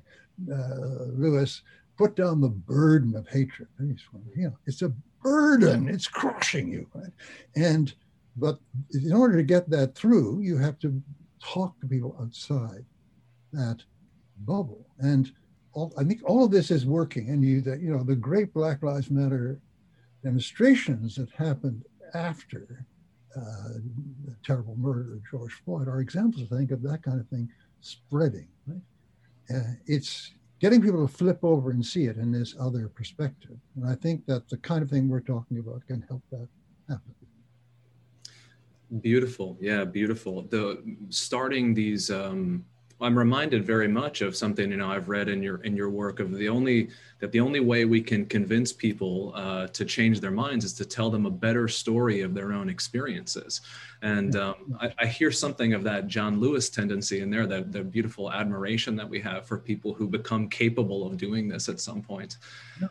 uh, Lewis. Put down the burden of hatred. You know, it's a burden. It's crushing you, right? And but in order to get that through, you have to talk to people outside that bubble. And all, I think all of this is working. And you, that you know, the great Black Lives Matter demonstrations that happened after uh, the terrible murder of George Floyd are examples, I think, of that kind of thing spreading. Right? Uh, it's getting people to flip over and see it in this other perspective. And I think that the kind of thing we're talking about can help that happen. Beautiful. Yeah, beautiful. The starting these um I'm reminded very much of something you know I've read in your in your work of the only that the only way we can convince people uh, to change their minds is to tell them a better story of their own experiences. And um, I, I, hear something of that John Lewis tendency in there, that the beautiful admiration that we have for people who become capable of doing this at some point.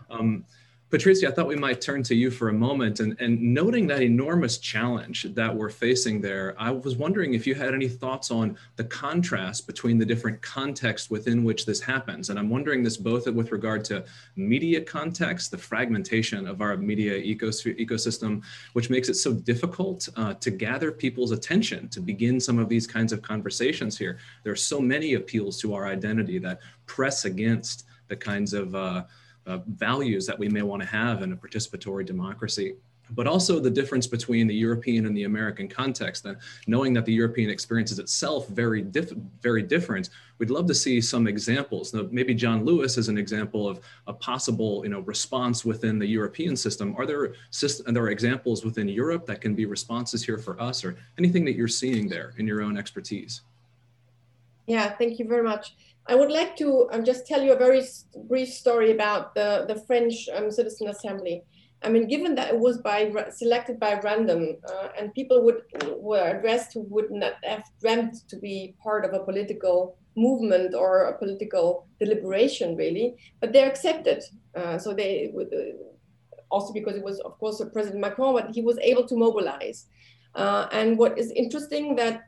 Um, Patrizia, I thought we might turn to you for a moment and, and noting that enormous challenge that we're facing there, I was wondering if you had any thoughts on the contrast between the different contexts within which this happens. And I'm wondering this both with regard to media context, the fragmentation of our media ecos- ecosystem, which makes it so difficult uh, to gather people's attention to begin some of these kinds of conversations here. There are so many appeals to our identity that press against the kinds of uh, uh, values that we may want to have in a participatory democracy but also the difference between the European and the American context. And knowing that the European experience is itself very, diff- very different, we'd love to see some examples. Now, maybe John Lewis is an example of a possible, you know, response within the European system. Are there there are examples within Europe that can be responses here for us, or anything that you're seeing there in your own expertise? Yeah, thank you very much. I would like to um, just tell you a very brief story about the, the French um, Citizen Assembly. I mean, given that it was by selected by random, uh, and people would were addressed who would not have dreamt to be part of a political movement or a political deliberation, really, but they're accepted. Uh, so they would, uh, also because it was, of course, President Macron, but he was able to mobilize. Uh, and what is interesting that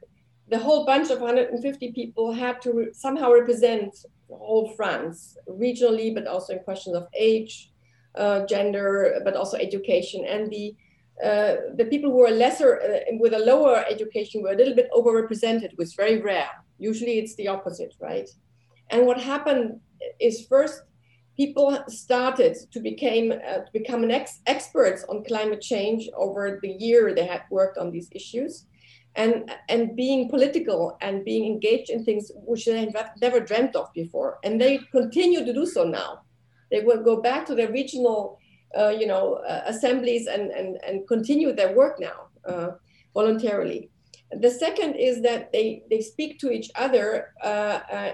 the whole bunch of 150 people had to re- somehow represent whole France, regionally, but also in questions of age, uh, gender, but also education. And the uh, the people who were lesser uh, with a lower education were a little bit overrepresented, which is very rare. Usually, it's the opposite, right? And what happened is first people started to became uh, to become ex- experts on climate change over the year they had worked on these issues and and being political and being engaged in things which they have never dreamt of before. And they continue to do so now. They will go back to their regional uh, you know uh, assemblies and, and and continue their work now uh, voluntarily. The second is that they they speak to each other uh, uh,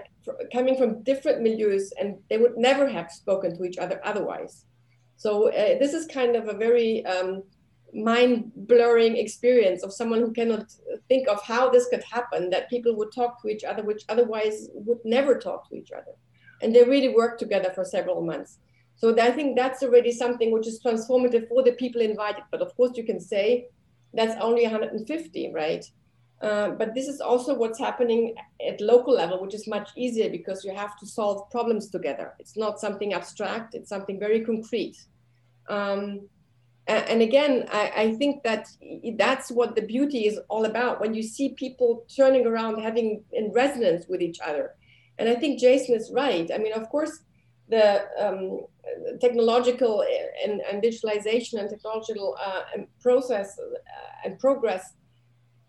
coming from different milieus and they would never have spoken to each other otherwise. So uh, this is kind of a very um, mind blurring experience of someone who cannot think of how this could happen that people would talk to each other which otherwise would never talk to each other. And they really worked together for several months. So i think that's already something which is transformative for the people invited. But of course you can say that's only 150 right? Uh, but this is also what's happening at local level which is much easier because you have to solve problems together. It's not something abstract. It's something very concrete. Um, and again I, I, think that that's what the beauty is all about when you see people turning around having in resonance with each other. And i think jason is right. I mean of course the um, technological and, and, digitalization and technological uh, and process uh, and progress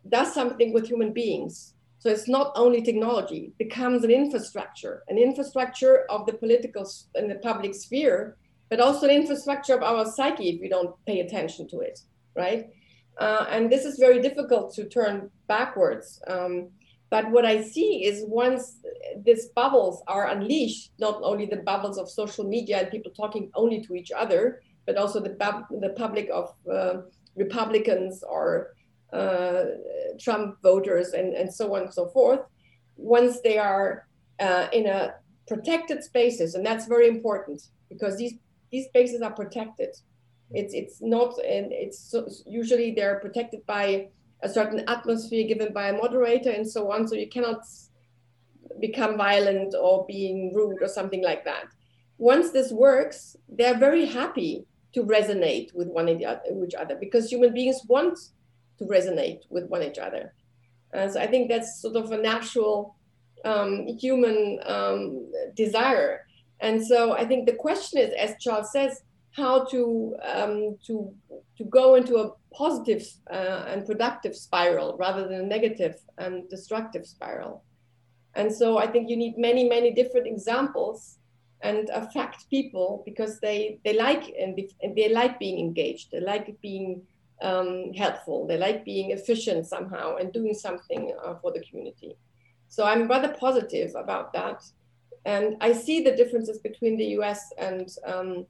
does something with human beings. So it's not only technology it becomes an infrastructure an infrastructure of the political and the public sphere but also the infrastructure of our psyche if we don't pay attention to it, right? Uh, and this is very difficult to turn backwards. Um, but what I see is once these bubbles are unleashed, not only the bubbles of social media and people talking only to each other, but also the, the public of uh, Republicans or uh, Trump voters and, and so on and so forth, once they are uh, in a protected spaces, and that's very important because these these spaces are protected. It's it's not, and it's so, usually they're protected by a certain atmosphere given by a moderator and so on. So you cannot become violent or being rude or something like that. Once this works, they're very happy to resonate with one another because human beings want to resonate with one another. Uh, so I think that's sort of a natural um, human um, desire. And so I think the question is, as Charles says, how to um, to to go into a positive uh, and productive spiral rather than a negative and destructive spiral. And so I think you need many many different examples and affect people because they they like and they like being engaged. They like being um, helpful. They like being efficient somehow and doing something uh, for the community. So I'm rather positive about that. And I see the differences between the US and, um,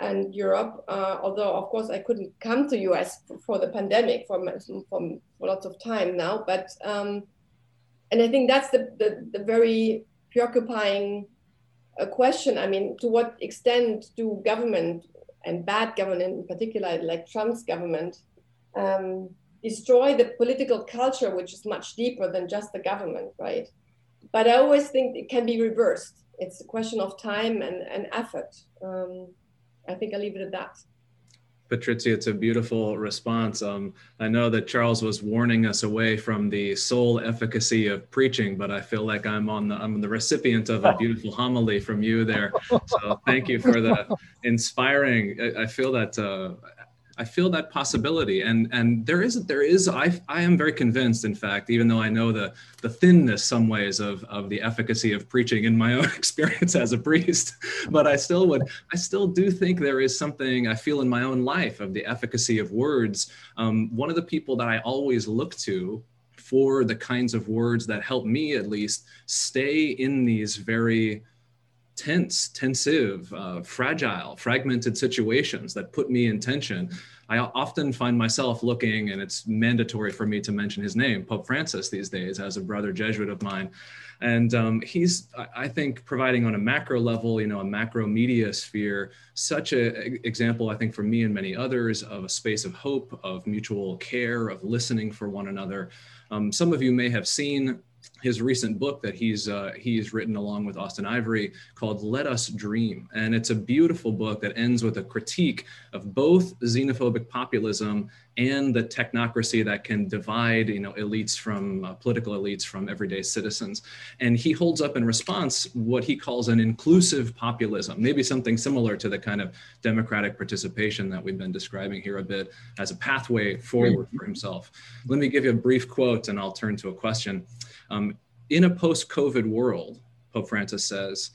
and Europe, uh, although of course I couldn't come to US for, for the pandemic for, for, for, lots of time now. But, um, and I think that's the, the, the very preoccupying uh, question. I mean, to what extent do government and bad government in particular, like Trump's government, um, destroy the political culture, which is much deeper than just the government, right? But I always think it can be reversed. It's a question of time and, and effort. Um, I think I'll leave it at that. Patrizia, it's a beautiful response. Um, I know that Charles was warning us away from the sole efficacy of preaching, but I feel like I'm on the I'm the recipient of a *laughs* beautiful homily from you there. So thank you for the *laughs* inspiring. I, I feel that uh, I feel that possibility, and and there is there is I I am very convinced, in fact, even though I know the the thinness some ways of of the efficacy of preaching in my *laughs* own experience as a priest, but I still would I still do think there is something I feel in my own life of the efficacy of words. Um, one of the people that I always look to for the kinds of words that help me at least stay in these very tense, tensive, uh, fragile, fragmented situations that put me in tension. I often find myself looking, and it's mandatory for me to mention his name, Pope Francis, these days, as a brother Jesuit of mine. And um, he's, I think, providing on a macro level, you know, a macro media sphere, such an example, I think, for me and many others of a space of hope, of mutual care, of listening for one another. Um, some of you may have seen his recent book that he's uh, he's written along with Austen Ivereigh called "Let Us Dream," and it's a beautiful book that ends with a critique of both xenophobic populism and the technocracy that can divide you know elites from uh, political elites from everyday citizens. And he holds up in response what he calls an inclusive populism, maybe something similar to the kind of democratic participation that we've been describing here a bit as a pathway forward for himself. Let me give you a brief quote, and I'll turn to a question. Um, in a post COVID world, Pope Francis says,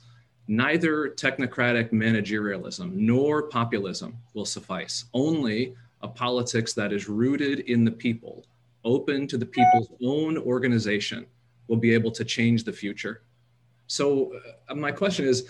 neither technocratic managerialism nor populism will suffice. Only a politics that is rooted in the people, open to the people's own organization, will be able to change the future. So, uh, my question is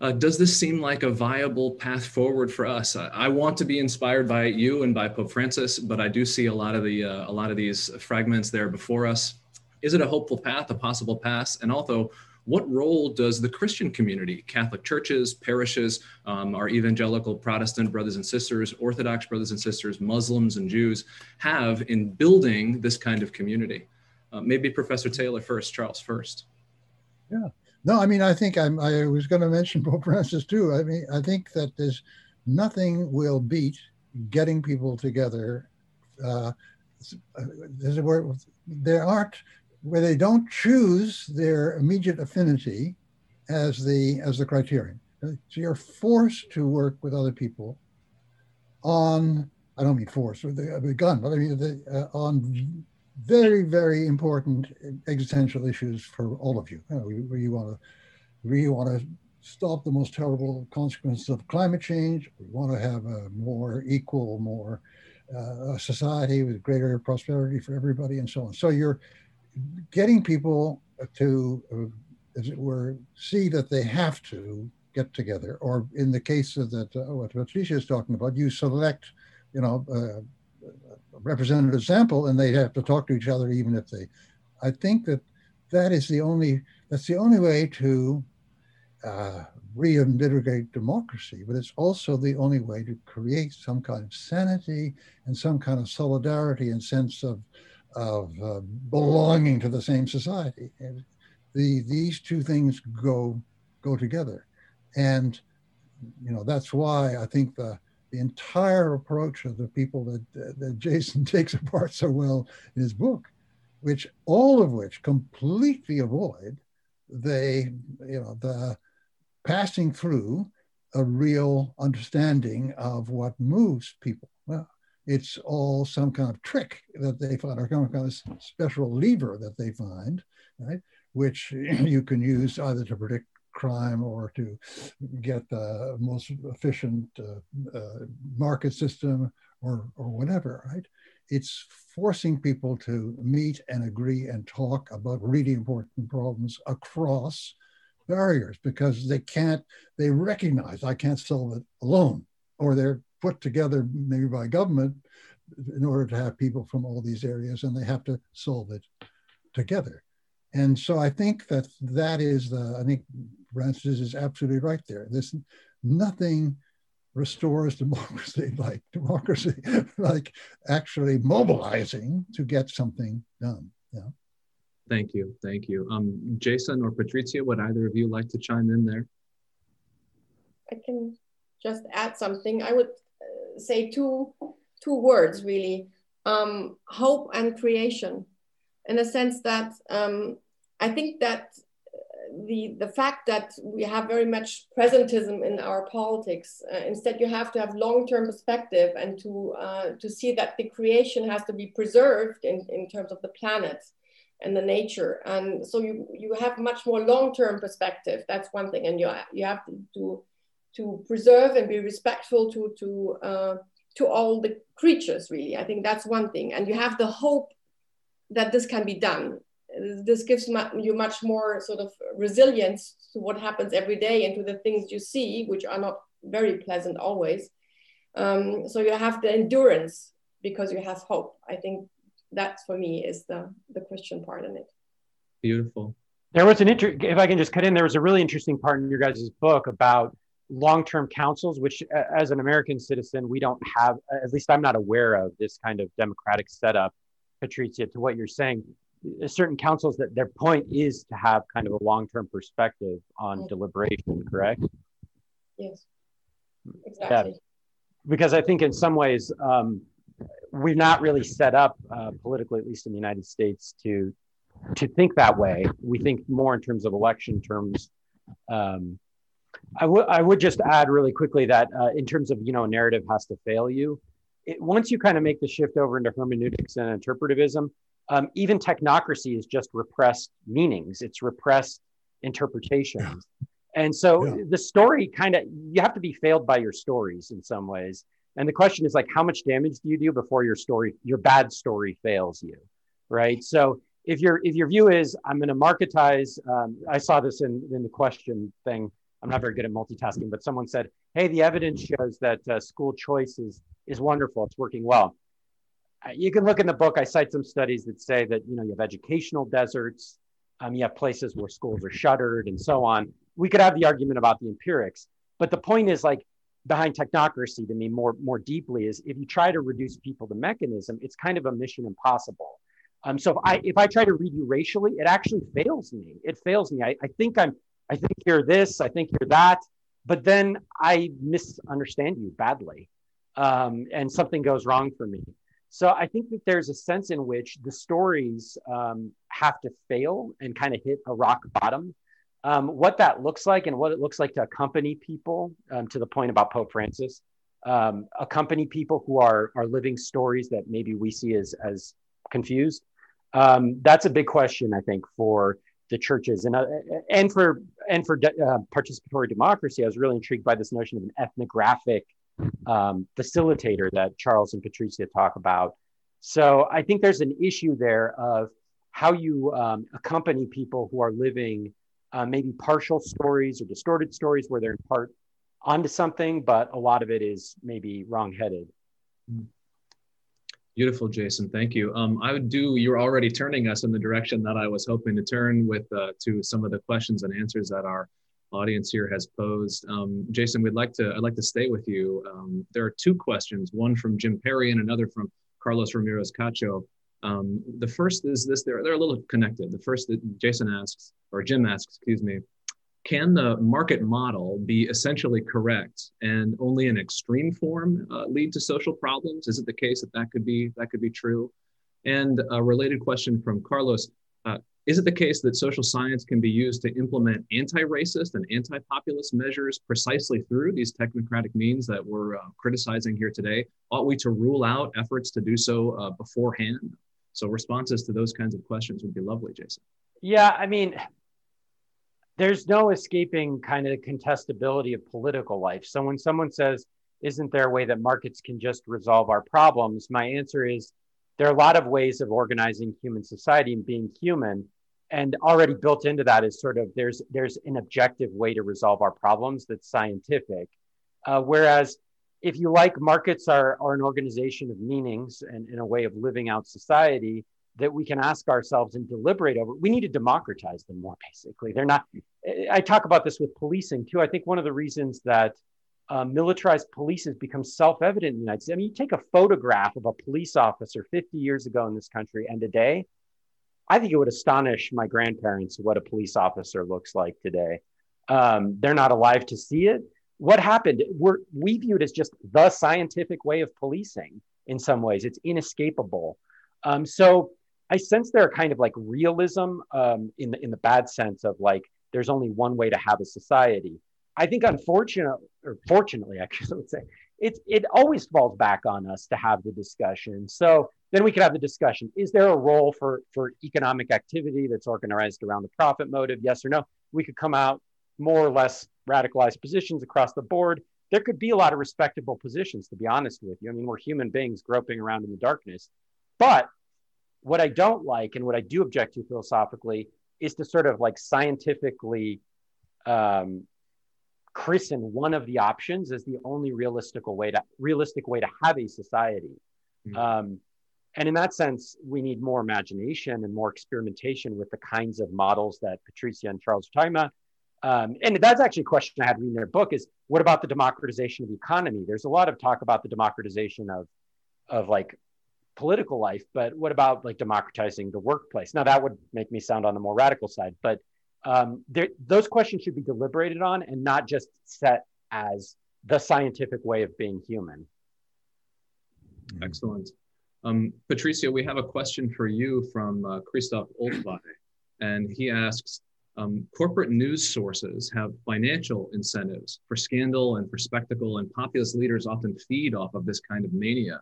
uh, Does this seem like a viable path forward for us? I, I, want to be inspired by you and by Pope Francis, but I do see a lot of the uh, a lot of these fragments there before us. Is it a hopeful path, a possible path? And also, what role does the Christian community, Catholic churches, parishes, um, our evangelical Protestant brothers and sisters, Orthodox brothers and sisters, Muslims and Jews have in building this kind of community? Uh, maybe Professor Taylor first, Charles first. Yeah. No, I mean, I think I'm, I was going to mention *laughs* Pope Francis too. I mean, I think that there's nothing will beat getting people together. Uh, word, there aren't where they don't choose their immediate affinity as the as the criterion. So you're forced to work with other people on I don't mean force with the gun, but I mean the, uh, on very very important existential issues for all of you. you know, where you want to we want to stop the most terrible consequences of climate change. We want to have a more equal, more uh, society with greater prosperity for everybody, and so on. So you're getting people to, uh, as it were, see that they have to get together, or in the case of that, uh, what Patrizia is talking about, you select, you know, uh, a representative sample, and they have to talk to each other, even if they. I think that that is the only that's the only way to uh, reinvigorate democracy, but it's also the only way to create some kind of sanity and some kind of solidarity and sense of of uh, belonging to the same society. And the, these two things go, go together. And, you know, that's why I think the, the entire approach of the people that, that Jason *laughs* takes apart so well in his book, which all of which completely avoid they, you know, the passing through a real understanding of what moves people. Well, it's all some kind of trick that they find or some kind of special lever that they find, right? Which *clears throat* you can use either to predict crime or to get the most efficient uh, uh, market system or, or whatever, right? it's forcing people to meet and agree and talk about really important problems across barriers because they can't, they recognize I can't solve it alone, or they're put together maybe by government in order to have people from all these areas and they have to solve it together. And so I think that that is the, I think Francis is absolutely right there. There's nothing restores democracy *laughs* like democracy, *laughs* like actually mobilizing to get something done. Yeah. Thank you. Thank you. Um, Jason or Patrizia, would either of you like to chime in there? I can just add something. I would say two, two words really um, hope and creation, in the sense that um, I think that the, the fact that we have very much presentism in our politics. Uh, instead, you have to have long-term perspective and to, uh, to see that the creation has to be preserved in, in terms of the planet and the nature. And so you, you have much more long-term perspective. That's one thing. And you, you have to, to, to preserve and be respectful to, to, uh, to all the creatures, really. I think that's one thing. And you have the hope that this can be done this gives you much more sort of resilience to what happens every day and to the things you see, which are not very pleasant always. Um, so you have the endurance because you have hope. I think that for me is the, the Christian part in it. Beautiful. There was an inter- if I can just cut in, there was a really interesting part in your guys' book about long-term councils, which as an American citizen, we don't have, at least I'm not aware of this kind of democratic setup, Patrizia, to what you're saying. Certain councils that their point is to have kind of a long-term perspective on deliberation correct? Yes. Exactly. Yeah. because i think in some ways um, we're not really set up uh, politically at least in the united states to to think that way. We think more in terms of election terms um, I, would I would just add really quickly that uh, in terms of you know narrative has to fail you it, once you kind of make the shift over into hermeneutics and interpretivism um, even technocracy is just repressed meanings it's repressed interpretations. And so yeah. the story kind of you have to be failed by your stories in some ways. And the question is like how much damage do you do before your story your bad story fails you right? So if your if your view is i'm going to marketize um, i saw this in, in the question thing i'm not very good at multitasking but someone said hey the evidence shows that uh, school choice is is wonderful it's working well you can look in the book. I cite some studies that say that you know you have educational deserts, um, you have places where schools are shuttered, and so on. We could have the argument about the empirics, but the point is like behind technocracy to me more more deeply is if you try to reduce people to mechanism, it's kind of a mission impossible. Um, so if I if I try to read you racially, it actually fails me. It fails me. I, I think I'm I think you're this. I think you're that. But then I misunderstand you badly, um, and something goes wrong for me. So I think that there's a sense in which the stories um, have to fail and kind of hit a rock bottom. Um, what that looks like and what it looks like to accompany people um, to the point about Pope Francis, um, accompany people who are are living stories that maybe we see as as confused. Um, that's a big question, I think, for the churches and uh, and for and for de- uh, participatory democracy. I was really intrigued by this notion of an ethnographic um, facilitator that Charles and Patrizia talk about. So I think there's an issue there of how you um, accompany people who are living uh, maybe partial stories or distorted stories where they're in part onto something, but a lot of it is maybe wrongheaded. Beautiful, Jason. Thank you. Um, I would do. You're already turning us in the direction that I was hoping to turn with uh, to some of the questions and answers that our audience here has posed. Um, Jason, we'd like to, I'd like to stay with you. Um, there are two questions, one from Jim Perry and another from Carlos Ramirez Cacho. Um, the first is this, they're, they're a little connected. The first that Jason asks, or Jim asks, excuse me, can the market model be essentially correct and only in extreme form uh, lead to social problems? Is it the case that that could be, that could be true? And a related question from Carlos, uh, is it the case that social science can be used to implement anti-racist and anti-populist measures precisely through these technocratic means that we're uh, criticizing here today? Ought we to rule out efforts to do so uh, beforehand? So responses to those kinds of questions would be lovely, Jason. Yeah, I mean, there's no escaping kind of contestability of political life. So when someone says, isn't there a way that markets can just resolve our problems? My answer is, there are a lot of ways of organizing human society and being human. And already built into that is sort of there's there's an objective way to resolve our problems that's scientific. Uh, whereas if you like, markets are, are an organization of meanings and, and a way of living out society that we can ask ourselves and deliberate over. We need to democratize them more, basically. They're not, I talk about this with policing too. I think one of the reasons that uh, militarized police has become self evident in the United States. I mean, you take a photograph of a police officer 50 years ago in this country and today, I think it would astonish my grandparents what a police officer looks like today. Um, they're not alive to see it, what happened? We're, we view it as just the scientific way of policing in some ways. It's inescapable. Um, so I sense there are kind of like realism um, in the in the bad sense of like there's only one way to have a society. I think unfortunately, or fortunately, *laughs* actually, I would say it it always falls back on us to have the discussion. So then we could have the discussion: Is there a role for for economic activity that's organized around the profit motive? Yes or no? We could come out more or less radicalized positions across the board. There could be a lot of respectable positions, to be honest with you. I mean, we're human beings groping around in the darkness. But what I don't like and what I do object to philosophically is to sort of like scientifically um, christen one of the options as the only realistic way to realistic way to have a society. Mm-hmm. Um, and in that sense, we need more imagination and more experimentation with the kinds of models that Patrizia and Charles are talking about. Um, and that's actually a question I had reading their book is what about the democratization of the economy? There's a lot of talk about the democratization of, of like political life, but what about like democratizing the workplace? Now that would make me sound on the more radical side, but um, there, those questions should be deliberated on and not just set as the scientific way of being human. Excellent. Um, Patrizia, we have a question for you from uh, Christoph Oltwey, and he asks, um, corporate news sources have financial incentives for scandal and for spectacle, and populist leaders often feed off of this kind of mania.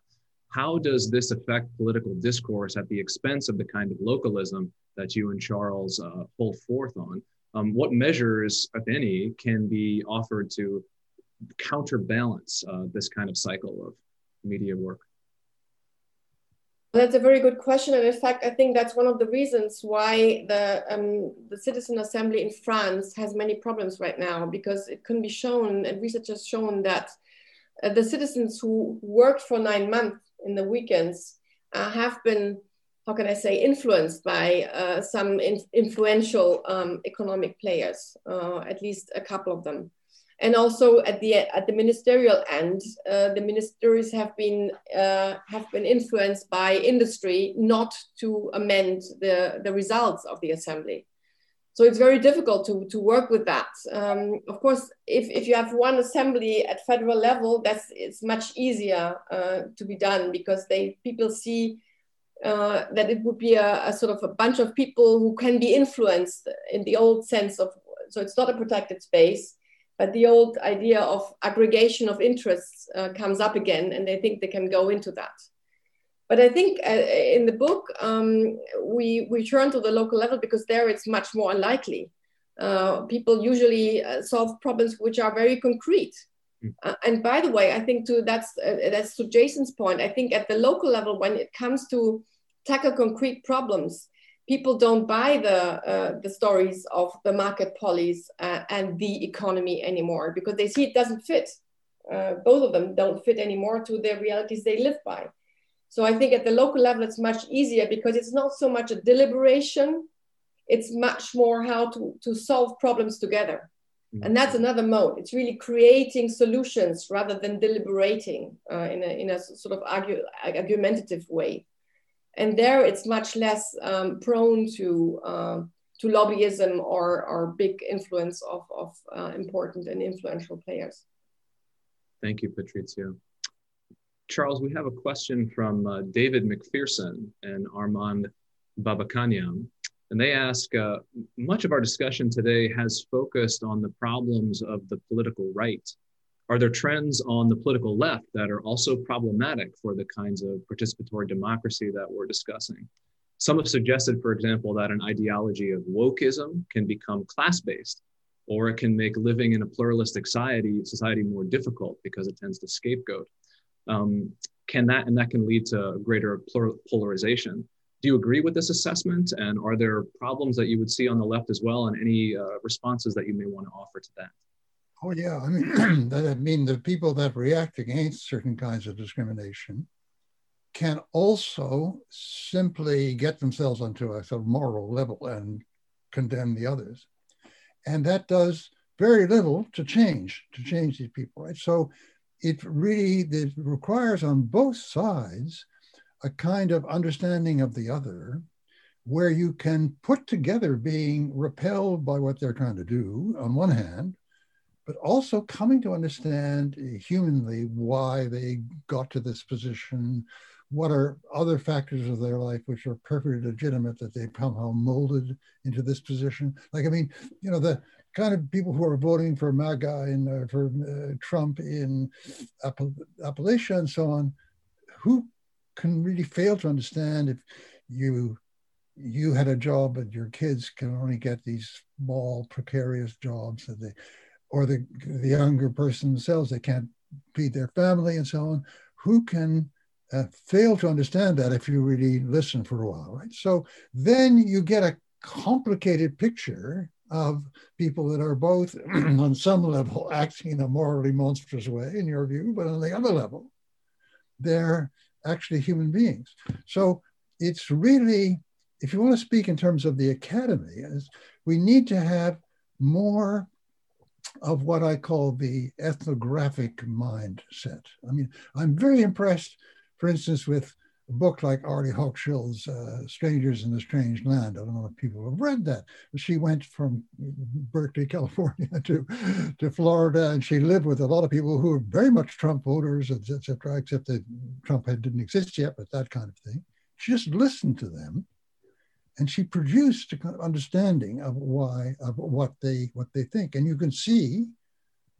How does this affect political discourse at the expense of the kind of localism that you and Charles uh, hold forth on? Um, what measures, if any, can be offered to counterbalance uh, this kind of cycle of media work? That's a very good question, and in fact, I think that's one of the reasons why the um, the Citizen Assembly in France has many problems right now, because it can be shown, and research has shown that uh, the citizens who worked for nine months in the weekends uh, have been, how can I say, influenced by uh, some in influential um, economic players, uh, at least a couple of them and also at the at the ministerial end, uh, the ministries have been uh, have been influenced by industry not to amend the the results of the assembly. So it's very difficult to, to work with that. Um, of course, if, if you have one assembly at federal level, that's it's much easier uh, to be done because they people see uh, that it would be a, a, sort of a bunch of people who can be influenced in the old sense of so it's not a protected space but the old idea of aggregation of interests uh, comes up again and they think they can go into that but i think uh, in the book um, we, we turn to the local level because there it's much more unlikely uh, people usually uh, solve problems which are very concrete uh, and by the way i think to that's uh, that's to jason's point i think at the local level when it comes to tackle concrete problems people don't buy the uh, the stories of the market police uh, and the economy anymore because they see it doesn't fit. Uh, both of them don't fit anymore to the realities they live by. So I think at the local level it's much easier because it's not so much a deliberation; it's much more how to to solve problems together. Mm-hmm. And that's another mode. It's really creating solutions rather than deliberating uh, in, a, in a sort of argue, argumentative way and there it's much less um, prone to uh, to lobbyism or or big influence of of uh, important and influential players. Thank you, Patrizia. Charles, we have a question from uh, David McPherson and Armand Babakanyam. And they ask uh, Much of our discussion today has focused on the problems of the political right are there trends on the political left that are also problematic for the kinds of participatory democracy that we're discussing? Some have suggested, for example, that an ideology of wokeism can become class based, or it can make living in a pluralistic society, society more difficult because it tends to scapegoat. Um, can that and that can lead to greater polarization. Do you agree with this assessment? And are there problems that you would see on the left as well, and any uh, responses that you may want to offer to that? Oh yeah, I mean, *clears throat* I mean the people that react against certain kinds of discrimination can also simply get themselves onto a sort of moral level and condemn the others, and that does very little to change to change these people, right? So it really it requires on both sides a kind of understanding of the other where you can put together being repelled by what they're trying to do on one hand but also coming to understand humanly why they got to this position what are other factors of their life which are perfectly legitimate that they somehow molded into this position. Like i mean you know the kind of people who are voting for MAGA and uh, for uh, Trump in Appal- Appalachia and so on, who can really fail to understand if you you had a job but your kids can only get these small precarious jobs that they or the the younger person themselves they can't feed their family and so on. Who can uh, fail to understand that if you really listen for a while right? So then you get a complicated picture of people that are both, *clears throat* on some level, acting in a morally monstrous way, in your view, but on the other level, they're actually human beings. So it's really, if you want to speak in terms of the academy, we need to have more of what I call the ethnographic mindset. I mean, I'm very impressed, for instance, with a book like Arlie Hochschild's uh, Strangers in the Strange Land. I don't know if people have read that. She went from Berkeley, *laughs* California to, to Florida, and she lived with a lot of people who were very much Trump voters, etc., except that Trump had, didn't exist yet, but that kind of thing. She just listened to them, and she produced a kind of understanding of why, of what they, what they think. And you can see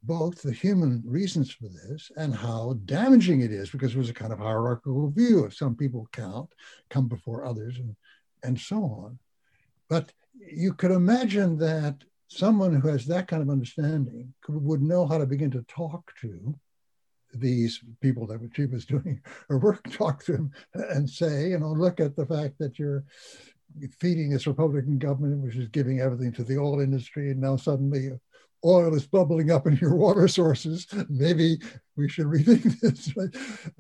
both the human reasons for this and how damaging it is because was a kind of hierarchical view of some people count come before others and and so on. But you could imagine that someone who has that kind of understanding could, would know how to begin to talk to these people that she was *laughs* doing her work talk to them and say you know look at the fact that you're feeding this republican government which is giving everything to the oil industry and now suddenly oil is bubbling up in your water sources. Maybe we should rethink *laughs* this.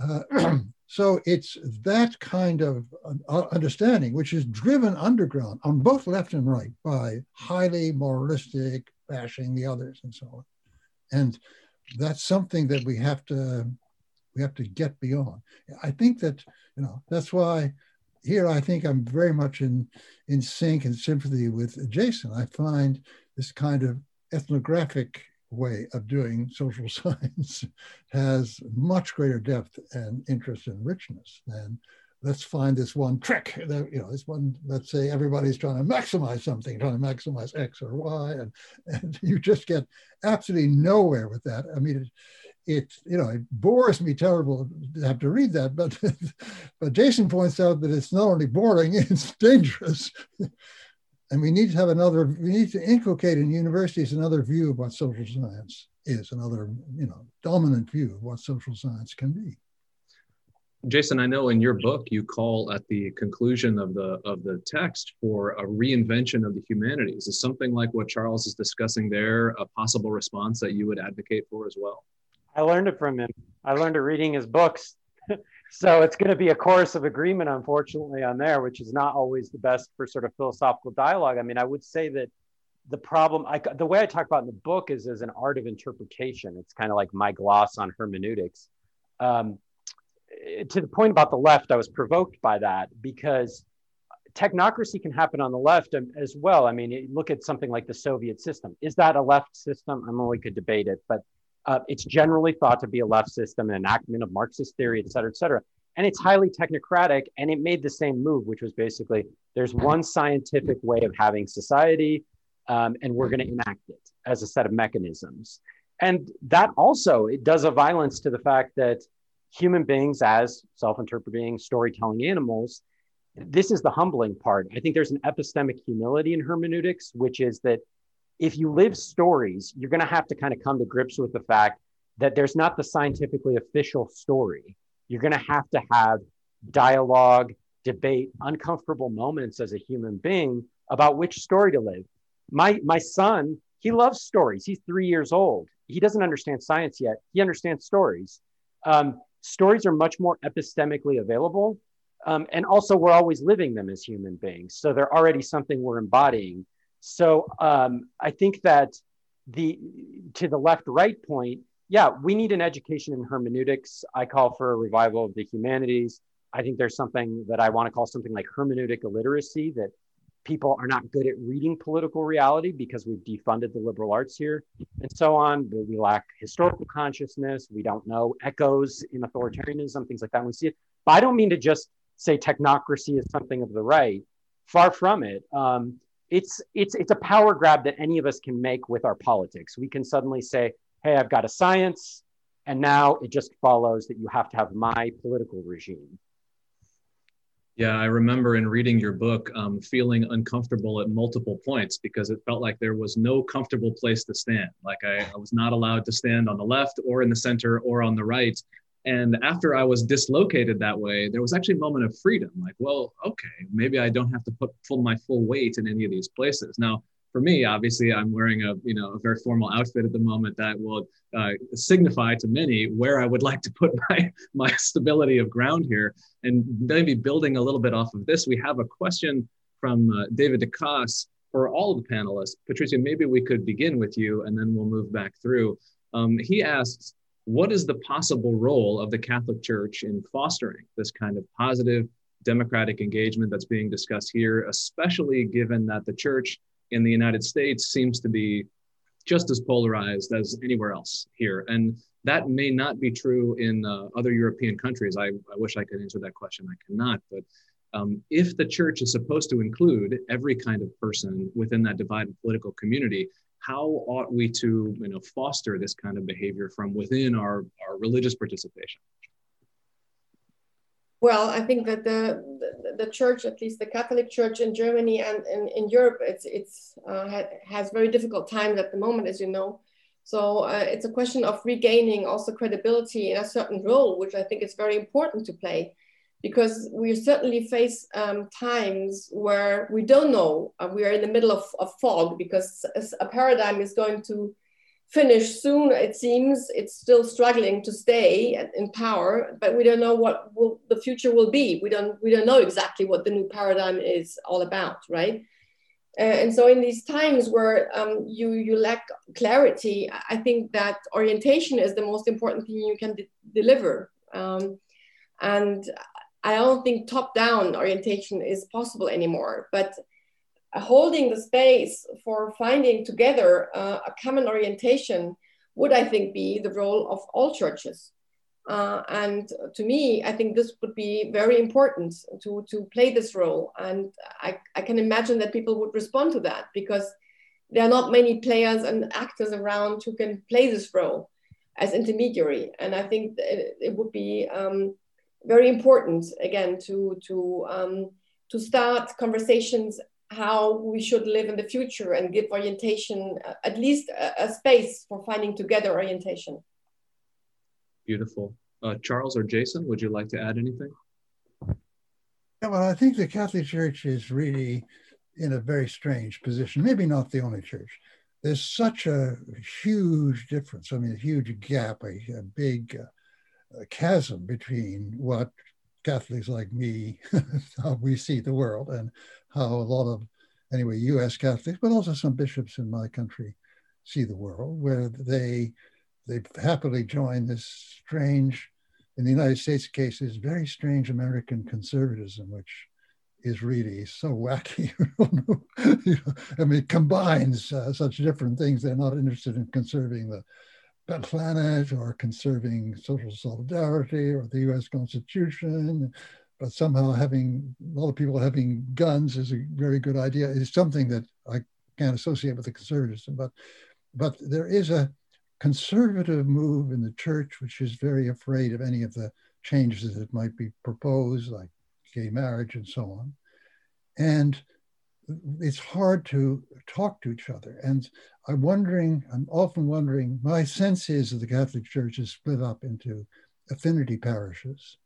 Uh, *clears throat* so it's that kind of uh, understanding, which is driven underground on both left and right by highly moralistic bashing the others and so on. And that's something that we have to we have to get beyond. I think that you know that's why here I think I'm very much in in sync and sympathy with Jason. I find this kind of ethnographic way of doing social *laughs* science has much greater depth and interest and richness than let's find this one trick that you know this one let's say everybody's trying to maximize something trying to maximize x or y and *laughs* and you just get absolutely nowhere with that. I mean it, it you know it bores me terrible to have to read that but *laughs* but jason points out that it's not only boring it's dangerous and we need to have another, we need to inculcate in universities another view of what social science is, another, you know, dominant view of what social science can be. Jason, I know in your book you call at the conclusion of the of the text for a reinvention of the humanities. Is something like what Charles is discussing there a possible response that you would advocate for as well? I learned it from him. I learned it reading his books. *laughs* so it's going to be a chorus of agreement, unfortunately, on there, which is not always the best for sort of philosophical dialogue. I mean, I would say that the problem, I, the way I talk about in the book is as an art of interpretation. It's kind of like my gloss on hermeneutics. Um, to the point about the left, I was provoked by that because technocracy can happen on the left as well. I mean, look at something like the Soviet system. Is that a left system? I mean, we could debate it, but uh, it's generally thought to be a left system, an enactment of Marxist theory, et cetera, et cetera. And it's highly technocratic. And it made the same move, which was basically there's one scientific way of having society, um, and we're going to enact it as a set of mechanisms. And that also it does a violence to the fact that human beings, as self-interpreting, storytelling animals, this is the humbling part. I think there's an epistemic humility in hermeneutics, which is that if you live stories, you're going to have to kind of come to grips with the fact that there's not the scientifically official story. You're going to have to have dialogue, debate, uncomfortable moments as a human being about which story to live. My, my son, he loves stories. He's three years old. He doesn't understand science yet. He understands stories. Um, stories are much more epistemically available. Um, and also, we're always living them as human beings. So they're already something we're embodying. So um, I think that the to the left right point, yeah, we need an education in hermeneutics. I call for a revival of the humanities. I think there's something that I want to call something like hermeneutic illiteracy that people are not good at reading political reality because we've defunded the liberal arts here and so on. We lack historical consciousness. We don't know echoes in authoritarianism, things like that. we see it. But I don't mean to just say technocracy is something of the right. Far from it. Um, it's it's it's a power grab that any of us can make with our politics. We can suddenly say, "Hey, I've got a science," and now it just follows that you have to have my political regime. Yeah, I remember in reading your book um, feeling uncomfortable at multiple points because it felt like there was no comfortable place to stand. Like I, I was not allowed to stand on the left or in the center or on the right. And after I was dislocated that way, there was actually a moment of freedom. Like, well, okay, maybe I don't have to put full my full weight in any of these places. Now, for me, obviously, I'm wearing a you know a very formal outfit at the moment that will uh, signify to many where I would like to put *laughs* my my stability of ground here. And maybe building a little bit off of this, we have a question from uh, David DeCoste for all of the panelists. Patrizia, maybe we could begin with you, and then we'll move back through. Um, he asks, what is the possible role of the Catholic Church in fostering this kind of positive democratic engagement that's being discussed here, especially given that the church in the United States seems to be just as polarized as anywhere else here. And that may not be true in uh, other European countries. I, I, wish I could answer that question. I cannot. But um, if the church is supposed to include every kind of person within that divided political community, how ought we to you know, foster this kind of behavior from within our, our religious participation? Well, I think that the, the, the church, at least the Catholic Church in Germany and, in Europe, it's it's uh, has very difficult times at the moment, as you know. So uh, it's a question of regaining also credibility in a certain role, which I think is very important to play, because we certainly face um, times where we don't know. Uh, we are in the middle of, of fog because a paradigm is going to finish soon. It seems it's still struggling to stay in power, but we don't know what will, the future will be. We don't we don't know exactly what the new paradigm is all about, right? Uh, and so in these times where um, you you lack clarity, I think that orientation is the most important thing you can de deliver. Um, and I don't think top down orientation is possible anymore, but holding the space for finding together uh, a common orientation would, I think, be the role of all churches. Uh, and to me, I think this would be very important to, to play this role. And I, I can imagine that people would respond to that because there are not many players and actors around who can play this role as intermediary. And I think it, it would be um, very important, again, to, to, um, to start conversations how we should live in the future and give orientation, uh, at least a, a, space for finding together orientation. Beautiful. Uh, Charles or Jason, would you like to add anything? Yeah, well, I think the Catholic Church is really in a very strange position. Maybe not the only church. There's such a huge difference. I mean, a huge gap, a, a big uh, chasm between what Catholics like me, *laughs* how we see the world, and how a lot of, anyway, US Catholics, but also some bishops in my country see the world, where they they happily join this strange, in the United States case, is very strange American conservatism, which is really so wacky. *laughs* you know, I mean, it combines uh, such different things. They're not interested in conserving the planet or conserving social solidarity or the US Constitution but somehow having a lot of people having guns is a very good idea. Is something that I can't associate with the conservatism, but but there is a conservative move in the church which is very afraid of any of the changes that might be proposed, like gay marriage and so on, and it's hard to talk to each other. And I'm wondering, I'm often wondering, my sense is that the Catholic Church is split up into affinity parishes,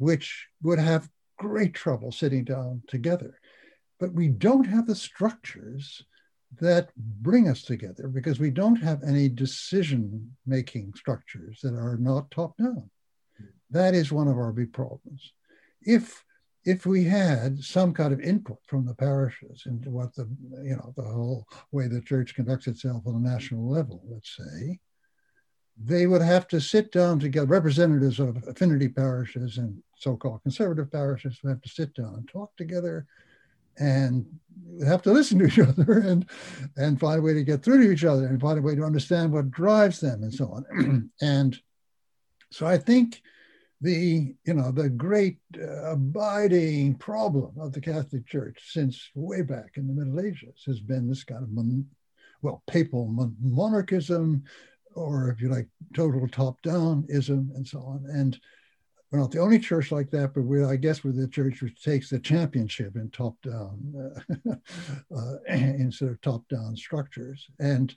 which would have great trouble sitting down together. But we don't have the structures that bring us together because we don't have any decision making structures that are not top down. That is one of our big problems. If if we had some kind of input from the parishes into what the you know the whole way the church conducts itself on a national level, let's say, they would have to sit down together. Representatives of affinity parishes and so-called conservative parishes would have to sit down and talk together, and have to listen to each *laughs* other and and find a way to get through to each other and find a way to understand what drives them and so on. *clears throat* and so I think the you know the great uh, abiding problem of the Catholic Church since way back in the Middle Ages has been this kind of mon- well papal mon- monarchism, or if you like total top downism and so on. And we're not the only church like that, but we I guess we're the church which takes the championship in top down uh, *laughs* uh, *clears throat* instead of top down structures. And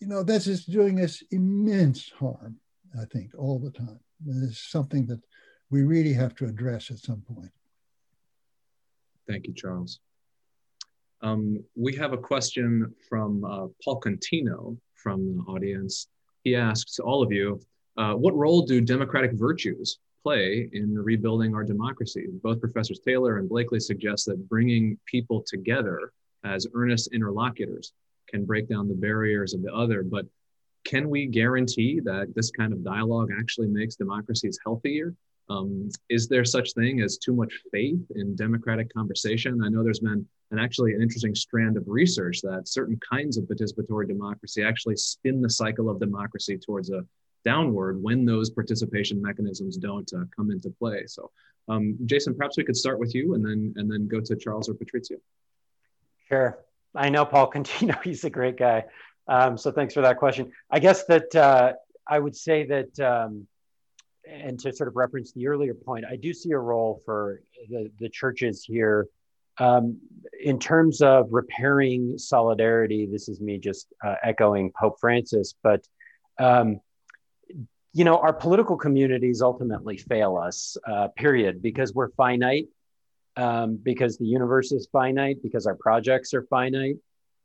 you know this is doing us immense harm. I think all the time. It's something that we really have to address at some point. Thank you, Charles. Um, we have a question from uh, Paul Contino from the audience. He asks all of you, uh, what role do democratic virtues play in rebuilding our democracy? Both Professors Taylor and Blakely suggest that bringing people together as earnest interlocutors can break down the barriers of the other, but can we guarantee that this kind of dialogue actually makes democracies healthier? Um, is there such thing as too much faith in democratic conversation? I know there's been an actually an interesting strand of research that certain kinds of participatory democracy actually spin the cycle of democracy towards a downward when those participation mechanisms don't uh, come into play. So, um, Jason, perhaps we could start with you and then and then go to Charles or Patrizia. Sure. I know Paul *laughs* Contino. He's a great guy. Um, so thanks for that question. I guess that uh, I would say that, um, and to sort of reference the earlier point, I do see a role for the, the churches here um, in terms of repairing solidarity. This is me just uh, echoing Pope Francis, but um, you know, our political communities ultimately fail us, uh, period, because we're finite, um, because the universe is finite, because our projects are finite.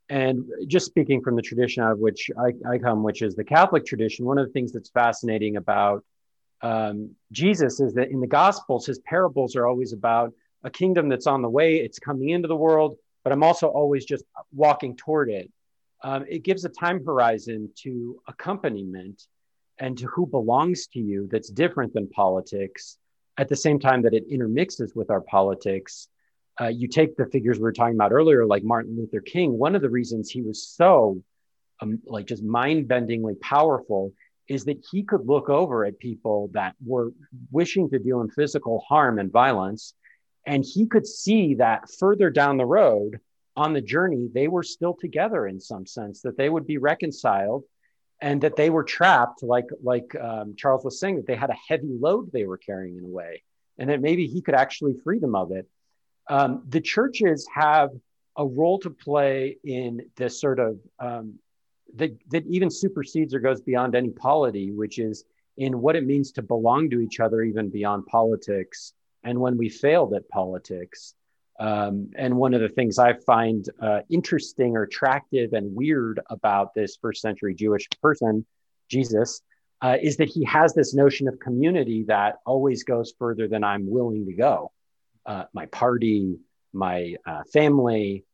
And just speaking from the tradition out of which I, I, come, which is the Catholic tradition, one of the things that's fascinating about um, Jesus is that in the Gospels, his parables are always about a kingdom that's on the way, it's coming into the world, but I'm also always just walking toward it. Um, it gives a time horizon to accompaniment and to who belongs to you that's different than politics at the same time that it intermixes with our politics uh, you take the figures we were talking about earlier, like Martin Luther King, one of the reasons he was so um, like just mind-bendingly powerful is that he could look over at people that were wishing to do him physical harm and violence and he could see that further down the road on the journey they were still together in some sense that they would be reconciled and that they were trapped like like um, charles was saying that they had a heavy load they were carrying in a way and that maybe he could actually free them of it um, the churches have a role to play in this sort of um, that, that even supersedes or goes beyond any polity, which is in what it means to belong to each other, even beyond politics. And when we failed at politics, um, and one of the things I find uh, interesting or attractive and weird about this first century Jewish person, Jesus, uh, is that he has this notion of community that always goes further than I'm willing to go uh, my party, my uh, family,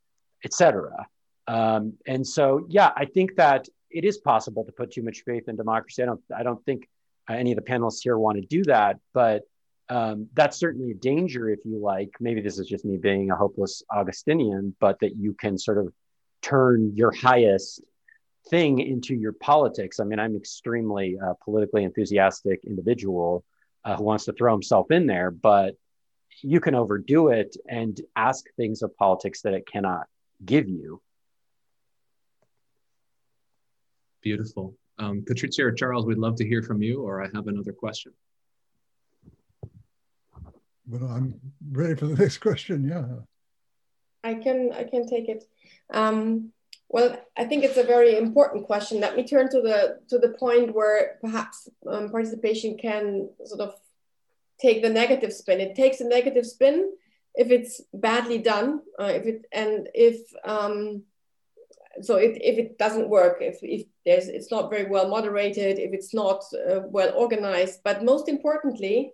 etc. Um, and so, yeah, I think that it is possible to put too much faith in democracy. I don't, I don't think any of the panelists here want to do that, but um, that's certainly a danger, if you like. Maybe this is just me being a hopeless Augustinian, but that you can sort of turn your highest thing into your politics. I mean, I'm extremely uh, politically enthusiastic individual uh, who wants to throw himself in there, but you can overdo it and ask things of politics that it cannot give you. Beautiful. Um, Patrizia or Charles, we'd love to hear from you, or I have another question. Well, I'm ready for the next question. Yeah. I can I can take it. Um, Well, I think it's a very important question. Let me turn to the to the point where perhaps um, participation can sort of take the negative spin. It takes a negative spin if it's badly done, uh, if it and if um, so if, if it doesn't work, if, if there's it's not very well moderated, if it's not uh, well organized, but most importantly,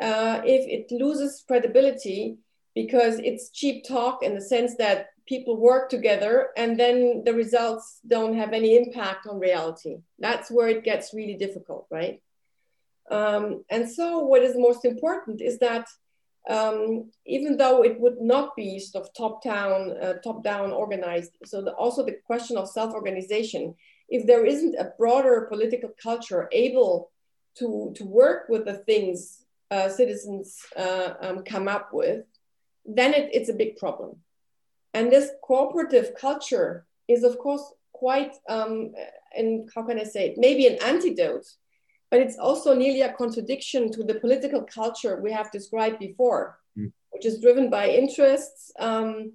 uh, if it loses credibility because it's cheap talk in the sense that people work together and then the results don't have any impact on reality. That's where it gets really difficult, right? Um, and so, what is most important is that um, even though it would not be sort of top down, uh, top down organized, so the, also the question of self organization, if there isn't a broader political culture able to, to work with the things uh, citizens uh, um, come up with, then it, it's a big problem. And this cooperative culture is, of course, quite, um, and how can I say it, maybe an antidote, but it's also nearly a contradiction to the political culture we have described before, mm. which is driven by interests, um,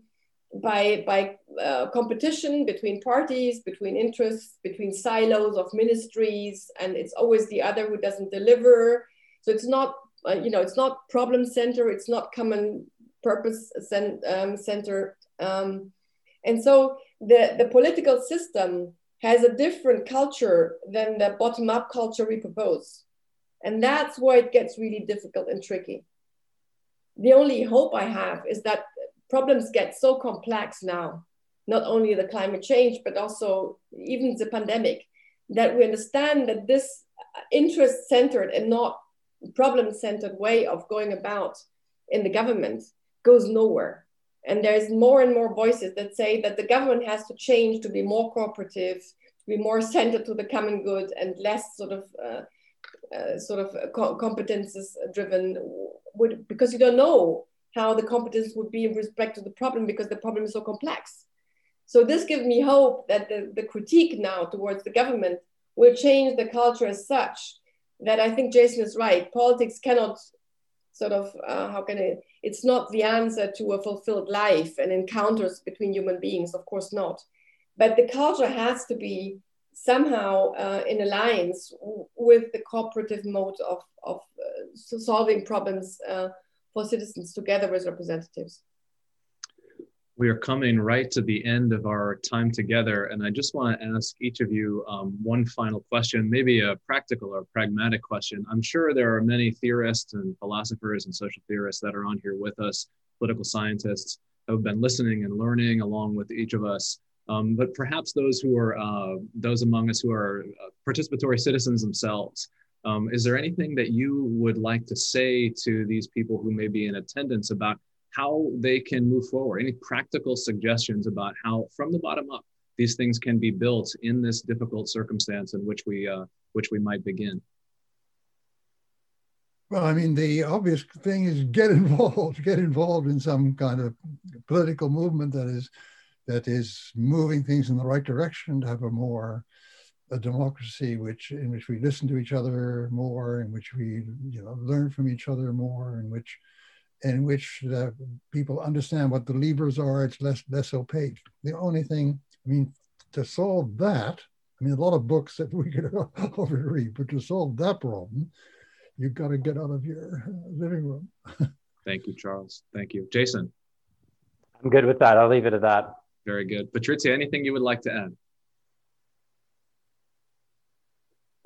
by, by uh, competition between parties, between interests, between silos of ministries, and it's always the other who doesn't deliver. So it's not, uh, you know, it's not problem center, it's not common purpose um, center um, and so the, the political system has a different culture than the bottom up culture we propose. And that's why it gets really difficult and tricky. The only hope I have is that problems get so complex now, not only the climate change, but also even the pandemic, that we understand that this interest centered and not problem centered way of going about in the government goes nowhere and there's more and more voices that say that the government has to change to be more cooperative, to be more centered to the common good, and less sort of uh, uh, sort of co competences driven. Would because you don't know how the competence would be in respect to the problem because the problem is so complex. So this gives me hope that the, the critique now towards the government will change the culture as such that I think Jason is right. Politics cannot sort of uh, how can it it's not the answer to a fulfilled life and encounters between human beings of course not but the culture has to be somehow uh, in alliance with the cooperative mode of, of uh, solving problems uh, for citizens together with representatives we are coming right to the end of our time together, and I just want to ask each of you um, one final question, maybe a practical or pragmatic question. I'm sure there are many theorists and philosophers and social theorists that are on here with us, political scientists who have been listening and learning along with each of us. Um, but perhaps those who are uh, those among us who are uh, participatory citizens themselves. Um, is there anything that you would like to say to these people who may be in attendance about how they can move forward, any practical suggestions about how, from the bottom up, these things can be built in this difficult circumstance in which we, uh, which we might begin. Well, I mean, the obvious thing is get *laughs* involved, get involved in some kind of political movement that is that is moving things in the right direction to have a more a democracy which in which we listen to each other more, in which we you know learn from each other more, in which in which the people understand what the levers are, it's less less opaque. The only thing, I mean, to solve that, I mean, a lot of books that we could *laughs* overread, but to solve that problem, you've got to get out of your uh, living room. *laughs* Thank you, Charles. Thank you, Jason. I'm good with that. I'll leave it at that. Very good, Patrizia. Anything you would like to add?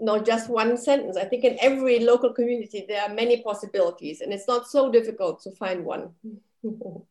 Not just one sentence. I think in every local community, there are many possibilities, and it's not so difficult to find one. *laughs*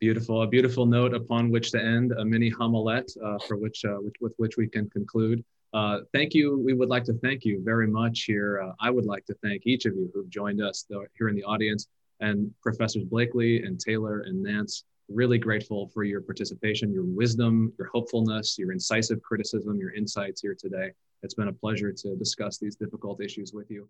beautiful, a beautiful note upon which to end, a mini homilet uh, for which, uh, with which we can conclude. Uh, thank you. We would like to thank you very much here. Uh, I would like to thank each of you who've joined us here in the audience and Professors Blakely and Taylor and Nanz. Really grateful for your participation, your wisdom, your hopefulness, your incisive criticism, your insights here today. It's been a pleasure to discuss these difficult issues with you.